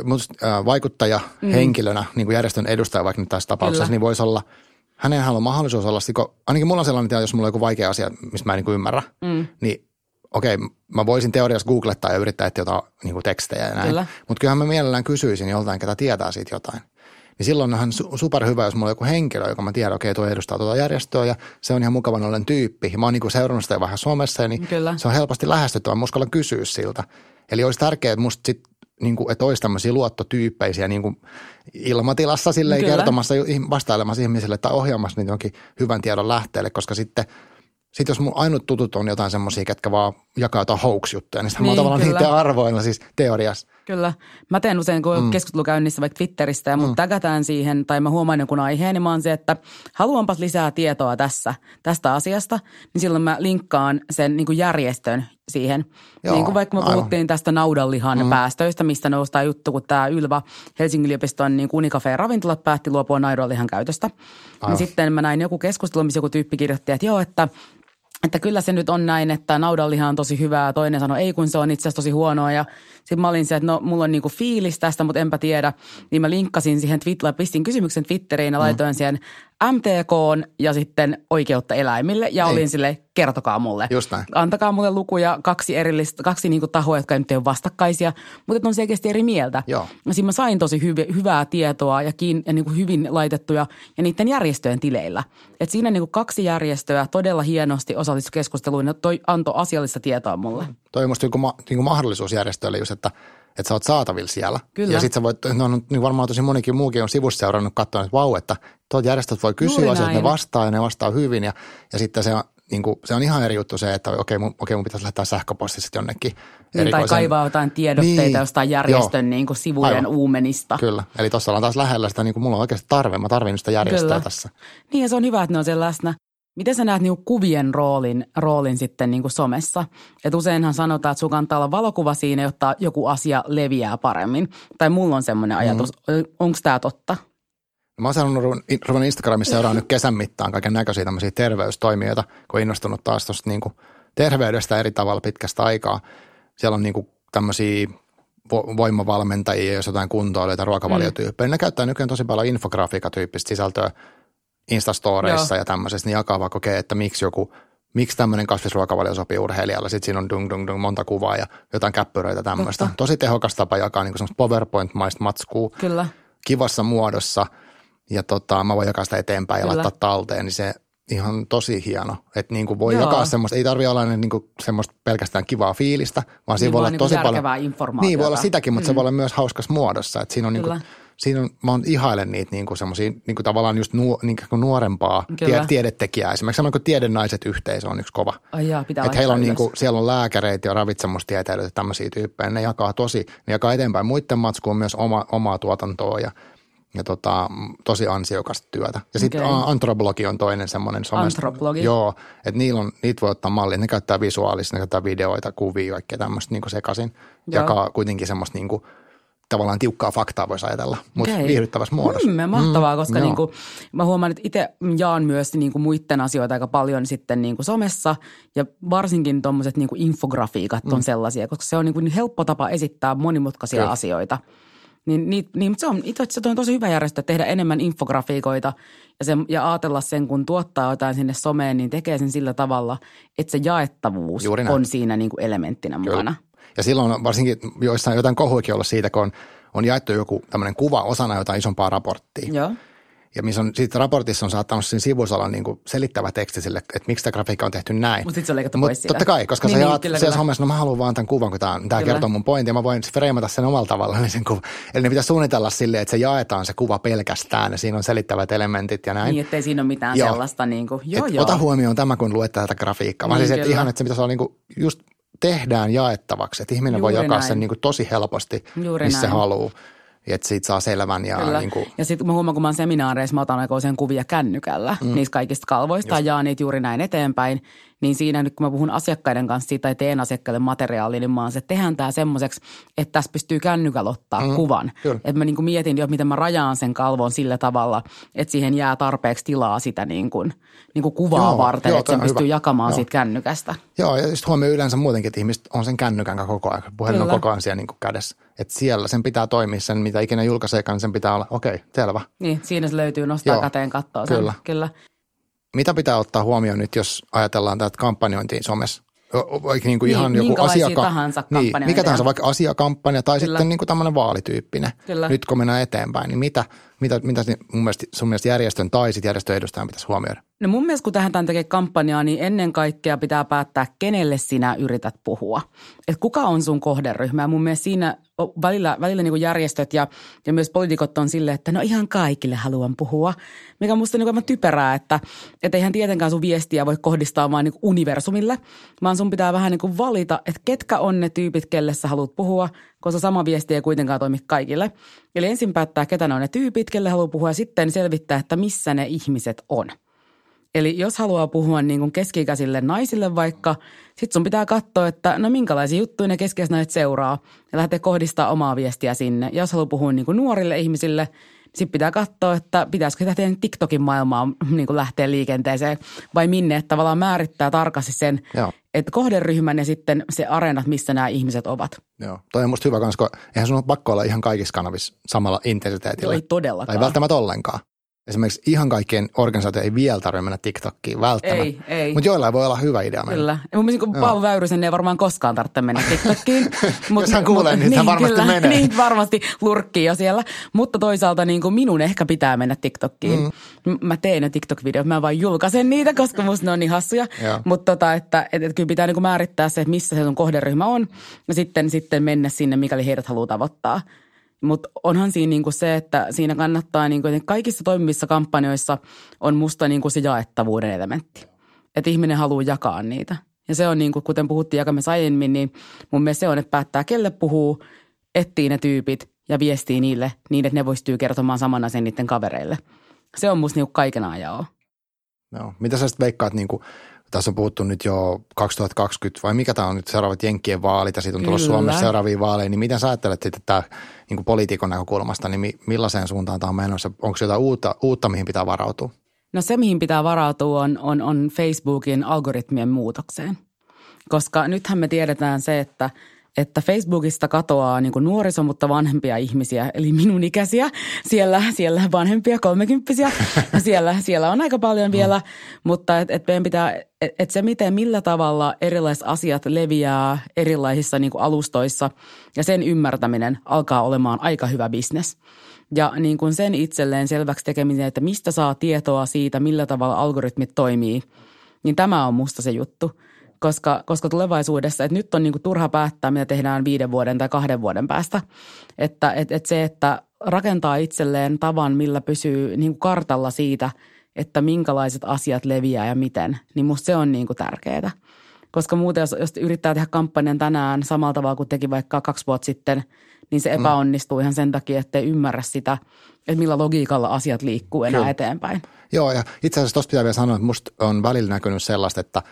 vaikuttaja mm. henkilönä, niin kuin järjestön edustaja vaikka nyt tässä tapauksessa, Kyllä. niin voisi olla – hänenhän on mahdollisuus olla, kun, ainakin mulla on sellainen tilanne, jos mulla on joku vaikea asia, mistä mä en niin ymmärrä, mm. niin okei, mä voisin teoriassa googlettaa ja yrittää etsiä jotain niin kuin tekstejä ja näin. Kyllä. Mutta kyllähän mä mielellään kysyisin joltain, ketä tietää siitä jotain. Niin silloin on superhyvä, jos mulla on joku henkilö, joka mä tiedän, okei, tuo edustaa tuota järjestöä ja se on ihan mukavan ollen tyyppi. Mä oon niin seurannut sitä vähän Suomessa, niin Kyllä. se on helposti lähestyttävä. Mä uskallan kysyä siltä. Eli olisi tärkeää, että musta sit niin kuin, että olisi tämmöisiä luottotyyppeisiä niin kuin ilmatilassa silleen Kyllä. kertomassa, vastailemassa ihmisille tai ohjaamassa niitä jonkin hyvän tiedon lähteelle, koska sitten sitten jos mun ainut tutut on jotain semmoisia, ketkä vaan jakaa jotain hoax-juttuja, niin, niin mä oon
Niin,
tavallaan
kyllä.
niiden arvoilla siis teoriassa.
Kyllä. Mä teen usein, kun mm. keskustelu käynnissä vaikka Twitteristä ja mut mm. tägätään siihen, tai mä huomaan jonkun aiheen, niin mä oon se, että haluanpas lisää tietoa tässä, tästä asiasta, niin silloin mä linkkaan sen niin kuin järjestön siihen.
Joo,
niin kuin vaikka me
aivan.
puhuttiin tästä naudanlihan mm. päästöistä, mistä noustaa juttu, kun tämä Ylva Helsingin yliopiston niin Unikafe ja ravintolat päätti luopua naudanlihan käytöstä. Niin sitten mä näin joku keskustelu, missä joku tyyppi kirjoitti, että joo, että että kyllä se nyt on näin, että naudanliha on tosi hyvää. Toinen sanoi, ei kun se on itse asiassa tosi huonoa. Ja sitten mä olin se, että no mulla on niinku fiilis tästä, mutta enpä tiedä. Niin mä linkkasin siihen Twitteriin, pistin kysymyksen Twitteriin ja laitoin siihen MTK ja sitten oikeutta eläimille. Ja
Niin.
olin sille, kertokaa mulle.
Just näin.
Antakaa mulle lukuja, kaksi erillistä, kaksi niinku tahoa, jotka nyt ei ole vastakkaisia, mutta on selkeästi eri mieltä.
Joo.
Ja siinä mä sain tosi hyvi, hyvää tietoa ja, kiin, ja niin kuin hyvin laitettuja ja niiden järjestöjen tileillä. Et siinä niin kuin kaksi järjestöä todella hienosti osallistui keskusteluun ja toi antoi asiallista tietoa mulle.
Toi on musta joku ma, niin kuin mahdollisuus järjestöille just, että, että sä oot saatavilla siellä.
Kyllä.
Ja sit sä voit, no, no, niin varmaan tosi monikin muukin on sivussa seurannut katsoa, että vau, että tuot järjestöt voi kysyä asioita, ne vastaa ja ne vastaa hyvin. Ja, ja sitten se on, niin kuin, se on ihan eri juttu se, että okei, mun, okei, mun pitäisi lähettää sähköpostissa sitten jonnekin
Niin, tai kaivaa jotain tiedotteita
Niin,
jostain järjestön niin kuin sivujen
Aivan.
uumenista.
Kyllä, eli tuossa ollaan taas lähellä sitä, niin kuin mulla on oikeasti tarve, mä tarvin sitä järjestöä
Kyllä.
tässä.
Niin ja se on hyvä, että ne on siellä läsnä. Miten sä näet niinku kuvien roolin, roolin sitten niinku somessa? Et useinhan sanotaan, että sun kannattaa olla valokuva siinä, jotta joku asia leviää paremmin. Tai mulla on semmoinen ajatus. Mm. Onko tämä totta?
Mä oon sanonut, ruvennut Instagramissa seuraa nyt kesän mittaan kaiken näköisiä tämmöisiä terveystoimijoita, kun on innostunut taas tuosta niin terveydestä eri tavalla pitkästä aikaa. Siellä on niin kuin tämmöisiä vo- voimavalmentajia, jos jotain kuntoilijoita, ruokavaliotyyppejä. Mm. Ne käyttää nykyään tosi paljon infografiikatyyppistä sisältöä Instastoreissa
Joo.
ja tämmöisessä, niin jakaa vaikka okei, että miksi joku miksi tämmöinen kasvisruokavalio sopii urheilijalle. Sitten siinä on dung, dung, dung, monta kuvaa ja jotain käppyröitä tämmöistä.
Totta.
Tosi tehokas tapa jakaa niin semmoista PowerPoint-maista matskua
Kyllä.
kivassa muodossa ja tota, mä voin jakaa sitä eteenpäin ja
Kyllä.
laittaa talteen, niin se ihan tosi hieno. Että niin kuin voi
Joo.
jakaa semmoista, ei tarvitse olla niin kuin semmoista pelkästään kivaa fiilistä, vaan siinä
Niin
voi olla
niinku
tosi paljon.
järkevää informaatiota.
Niin, voi olla sitäkin, mutta mm. se voi olla myös hauskas muodossa. Että siinä on, niin kuin,
Kyllä.
Siinä on, mä oon ihailen niitä niin kuin semmoisia niin kuin tavallaan just nuo, niin kuin nuorempaa
Kyllä.
tie, tiedetekijää. Esimerkiksi semmoinen kuin Tiedennaiset yhteisö on yksi kova.
Ai jaa, pitää
Että heillä on niinku,
ylös.
siellä on lääkäreitä ja ravitsemustieteilijöitä ja tämmöisiä tyyppejä. Ne jakaa tosi, ne jakaa eteenpäin muiden matskuun myös oma, omaa tuotantoa ja, ja tota, tosi ansiokasta työtä. Ja sitten
Okei.
Antroblogi on toinen semmoinen somesta.
Antroblogi?
Joo, että niillä on, niitä voi ottaa malliin. Ne käyttää visuaalista, ne käyttää videoita, kuvia, kaikkea tämmöistä niinku sekaisin.
Joo.
Jakaa kuitenkin semmoista niinku, tavallaan tiukkaa faktaa voisi ajatella, mutta
Okei.
viihdyttävässä muodossa.
Mm, mahtavaa, koska
joo.
niinku, mä huomaan, että itse jaan myös niinku muiden asioita aika paljon sitten niinku somessa ja varsinkin tuommoiset niinku infografiikat on sellaisia, koska se on niinku helppo tapa esittää monimutkaisia
Kyllä.
asioita. Niin, niin, niin mutta se on, itse asiassa on tosi hyvä järjestö tehdä enemmän infografiikoita ja, sen, ja ajatella sen, kun tuottaa jotain sinne someen, niin tekee sen sillä tavalla, että se jaettavuus on siinä niinku elementtinä mukana.
Ja silloin varsinkin joissain jotain kohuikin olla siitä, kun on, on jaettu joku tämmöinen kuva osana jotain isompaa raporttia.
Joo.
Ja missä on, siitä raportissa on saattanut siinä sivussa olla niin kuin selittävä teksti sille, että miksi tämä grafiikka on tehty näin.
Mut sit se on leikattu
Mut
pois siitä.
Totta kai, koska
Niin,
sä
niin,
jaat
kyllä,
siellä somessa, no mä haluan vaan tämän kuvan, kun tämä, tämä kertoo mun pointin, ja mä voin freimata sen omalla tavalla. Niin sen kuvan. Eli ne pitää suunnitella silleen, että se jaetaan se kuva pelkästään, ja siinä on selittävät elementit ja näin.
Niin, ettei siinä ole mitään
Joo.
sellaista niin kuin, joo
Et
joo.
Ota huomioon tämä, kun luet tätä grafiikkaa. Vaan
Niin,
siis, että ihan, että se pitäisi olla niin kuin just tehdään jaettavaksi, että ihminen voi
Juuri
jakaa
näin.
sen niin kuin tosi helposti,
Juuri
missä
näin.
haluaa. Ja että siitä saa selvän ja
Kyllä.
niin kuin,
Ja sitten mä huomaan, kun mä oon seminaareissa, mä otan aika usein kuvia kännykällä mm. niistä kaikista kalvoista ja jaan niitä juuri näin eteenpäin. Niin siinä nyt, kun mä puhun asiakkaiden kanssa siitä tai teen asiakkaille materiaalia, niin mä oon se, että tehdään tämä semmoiseksi, että tässä pystyy kännykällä ottaa mm. kuvan.
Kyllä.
Että mä niin kuin mietin jo, miten mä rajaan sen kalvon sillä tavalla, että siihen jää tarpeeksi tilaa sitä niin kuin, niin kuin kuvaa
Joo,
varten,
joo,
että sen pystyy
hyvä.
jakamaan
Joo.
siitä kännykästä.
Joo, ja sitten huomioon yleensä muutenkin, että ihmiset on sen kännykän koko ajan. Puhelin on koko ajan siellä niin kuin kädessä. Että siellä sen pitää toimia, sen mitä ikinä julkaiseekaan, niin sen pitää olla, okei, selvä.
Niin, siinä se löytyy nostaa
Joo,
käteen kattoa sen.
kyllä.
kyllä.
Mitä pitää ottaa huomioon nyt, jos ajatellaan tätä kampanjointia somessa? Vaikka niin kuin
Niin,
ihan joku asiaka-
tahansa
niin, mikä tahansa, vaikka asiakampanja tai
Kyllä.
sitten niin kuin tämmöinen vaalityyppinen.
Kyllä.
Nyt kun mennään eteenpäin, niin mitä, mitä, mitä mun mielestä, sun mielestä järjestön tai sitten järjestön edustajan pitäisi huomioida?
No mun mielestä kun tähän tekee kampanjaa, niin ennen kaikkea pitää päättää, kenelle sinä yrität puhua. Että kuka on sun kohderyhmä. Ja mun mielestä siinä välillä, välillä niin järjestöt ja, ja myös poliitikot on silleen, että no ihan kaikille haluan puhua. Mikä on musta niin aivan typerää, että et eihän tietenkään sun viestiä voi kohdistaa vaan niin universumille, vaan sun pitää vähän niin valita, että ketkä on ne tyypit, kelle sä haluat puhua, koska sama viesti ei kuitenkaan toimi kaikille. Eli ensin päättää, ketä ne on ne tyypit, kelle haluaa puhua ja sitten selvittää, että missä ne ihmiset on – Eli jos haluaa puhua niin kuin keski-ikäisille naisille vaikka, sitten sun pitää katsoa, että no minkälaisia juttuja ne keski naiset seuraa ja lähteä kohdistaa omaa viestiä sinne. Ja jos haluaa puhua niin kuin nuorille ihmisille, niin sitten pitää katsoa, että pitäisikö lähteä TikTokin maailmaan niin kuin lähteä liikenteeseen vai minne, että tavallaan määrittää tarkasti sen, Joo. että kohderyhmän ja sitten se areenat, missä nämä ihmiset ovat.
Joo, toi on musta hyvä, koska eihän sun ole pakko olla ihan kaikissa kanavissa samalla intensiteetillä.
Joo, ei todellakaan.
Tai välttämättä ollenkaan esimerkiksi ihan kaikkien organisaatio ei vielä tarvitse mennä TikTokkiin välttämättä.
Ei, ei.
Mutta joillain voi olla hyvä idea mennä.
Kyllä. Ja mun mielestä Paavo Väyrysen ei varmaan koskaan tarvitse mennä TikTokkiin. [LAUGHS]
mut, Jos hän kuulee, mut, niin, niin varmasti kyllä, menee.
Niin, varmasti lurkkii jo siellä. Mutta toisaalta niin kuin minun ehkä pitää mennä TikTokkiin. Mm. Mä teen ne TikTok-videot, mä vain julkaisen niitä, koska musta ne on niin hassuja. Mutta tota, että, että, että kyllä pitää niin kuin määrittää se, missä se sun kohderyhmä on. Ja sitten, sitten mennä sinne, mikäli heidät haluaa tavoittaa. Mutta onhan siinä niinku se, että siinä kannattaa, niinku, että kaikissa toimivissa kampanjoissa on musta niinku se jaettavuuden elementti. Että ihminen haluaa jakaa niitä. Ja se on niin kuin, kuten puhuttiin jakamassa aiemmin, niin mun mielestä se on, että päättää kelle puhuu, etsii ne tyypit ja viestii niille niin, että ne pystyy kertomaan saman asian niiden kavereille. Se on musta niin kaiken ajan
Joo. Mitä sä sitten veikkaat, niin kuin, tässä on puhuttu nyt jo 2020, vai mikä tämä on nyt seuraavat Jenkkien vaalit ja siitä on tullut Kyllä. Suomessa seuraaviin vaaleihin, niin miten sä ajattelet sitten tämä niin poliitikon näkökulmasta, niin millaiseen suuntaan tämä on menossa? Onko jotain uutta, uutta, mihin pitää varautua?
No se, mihin pitää varautua, on, on, on Facebookin algoritmien muutokseen. Koska nythän me tiedetään se, että – että Facebookista katoaa niin nuoriso, mutta vanhempia ihmisiä, eli minun ikäisiä. Siellä, siellä vanhempia, kolmekymppisiä. Siellä, siellä on aika paljon vielä, mutta et, et meidän pitää, et, et se miten, millä tavalla erilaiset asiat leviää erilaisissa niin alustoissa ja sen ymmärtäminen alkaa olemaan aika hyvä bisnes. Ja niin kuin sen itselleen selväksi tekeminen, että mistä saa tietoa siitä, millä tavalla algoritmit toimii, niin tämä on musta se juttu – koska, koska tulevaisuudessa, että nyt on niin kuin turha päättää, mitä tehdään viiden vuoden tai kahden vuoden päästä. Että et, et se, että rakentaa itselleen tavan, millä pysyy niin kuin kartalla siitä, että minkälaiset asiat leviää ja miten, niin musta se on niin kuin tärkeää. Koska muuten, jos, jos yrittää tehdä kampanjan tänään samalla tavalla kuin teki vaikka kaksi vuotta sitten, niin se mm. epäonnistuu mm. ihan sen takia, että ei ymmärrä sitä, että millä logiikalla asiat liikkuu enää Kyllä. eteenpäin.
Joo, ja itse asiassa tuosta pitää vielä sanoa, että musta on välillä näkynyt sellaista, että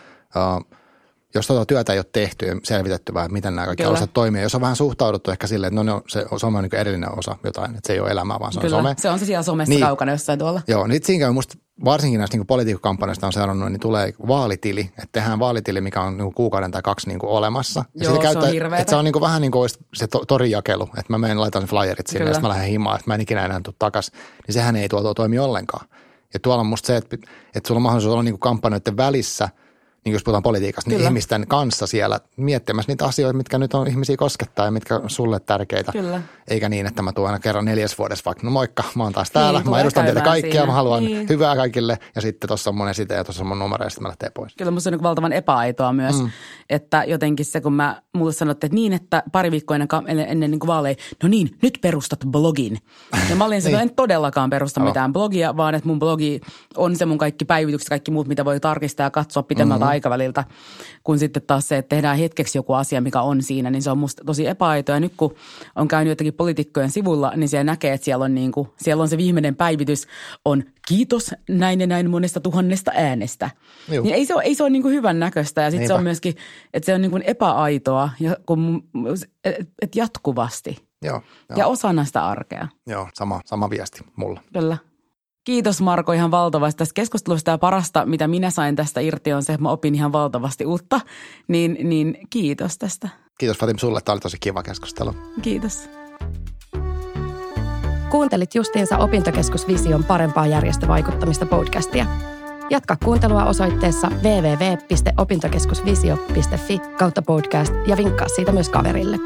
jos tuota työtä ei ole tehty ja selvitetty vai miten nämä kaikki Kyllä. osat toimii. Jos on vähän suhtauduttu ehkä silleen, että no, no se some on niin erillinen osa jotain, että se ei ole elämää, vaan se
Kyllä.
on some.
se on se siellä somessa niin, kaukana jossain tuolla.
Joo, niin siinä käy musta varsinkin näistä niin politiikkakampanjoista on seurannut, niin tulee vaalitili, että tehdään vaalitili, mikä on niin kuukauden tai kaksi niin olemassa.
Ja Joo, se käyttää, on hirveetä.
Että se on niin vähän niin kuin se to, torijakelu, että mä menen laitan flyerit sinne, ja mä lähden himaan, että mä en ikinä enää tule takaisin. Niin sehän ei tuo toimi ollenkaan. Ja tuolla on musta se, että, että sulla on mahdollisuus olla niin kampanjoiden välissä – niin jos puhutaan politiikasta, niin Kyllä. ihmisten kanssa siellä miettimässä niitä asioita, mitkä nyt on ihmisiä koskettaa ja mitkä on sulle tärkeitä.
Kyllä.
Eikä niin, että mä tuon aina kerran neljäs vuodessa vaikka, no moikka, mä oon taas täällä, niin, mä edustan teitä kaikkia, siinä. mä haluan niin. hyvää kaikille ja sitten tuossa on mun esite ja tuossa on mun numero ja sitten mä lähtee pois.
Kyllä musta on niin valtavan epäaitoa myös, mm. että jotenkin se, kun mä mulle sanottiin, että niin, että pari viikkoa ennen, ennen, ennen niin vaaleja, no niin, nyt perustat blogin. Ja mä olin [LAUGHS] niin. en todellakaan perusta mitään blogia, vaan että mun blogi on se mun kaikki päivitykset, kaikki muut, mitä voi tarkistaa ja katsoa pitemmältä mm-hmm aikaväliltä, kun sitten taas se, että tehdään hetkeksi joku asia, mikä on siinä, niin se on musta tosi epäaito. Ja nyt kun on käynyt jotenkin poliitikkojen sivulla, niin siellä näkee, että siellä on, niin kuin, siellä on se viimeinen päivitys, on kiitos näin ja näin monesta tuhannesta äänestä. Niin ei se ole, ei se ole niin kuin hyvän näköistä ja sitten se on myöskin, että se on niin kuin epäaitoa ja kun, et, et jatkuvasti.
Joo, joo.
Ja osana sitä arkea.
Joo, sama, sama viesti mulla.
Kyllä. Kiitos Marko ihan valtavasti tästä keskustelusta ja parasta, mitä minä sain tästä irti on se, että mä opin ihan valtavasti uutta. Niin, niin kiitos tästä.
Kiitos Fatim sulle, tämä oli tosi kiva keskustelu.
Kiitos.
Kuuntelit justiinsa Opintokeskus Vision parempaa järjestövaikuttamista podcastia. Jatka kuuntelua osoitteessa www.opintokeskusvisio.fi kautta podcast ja vinkkaa siitä myös kaverille.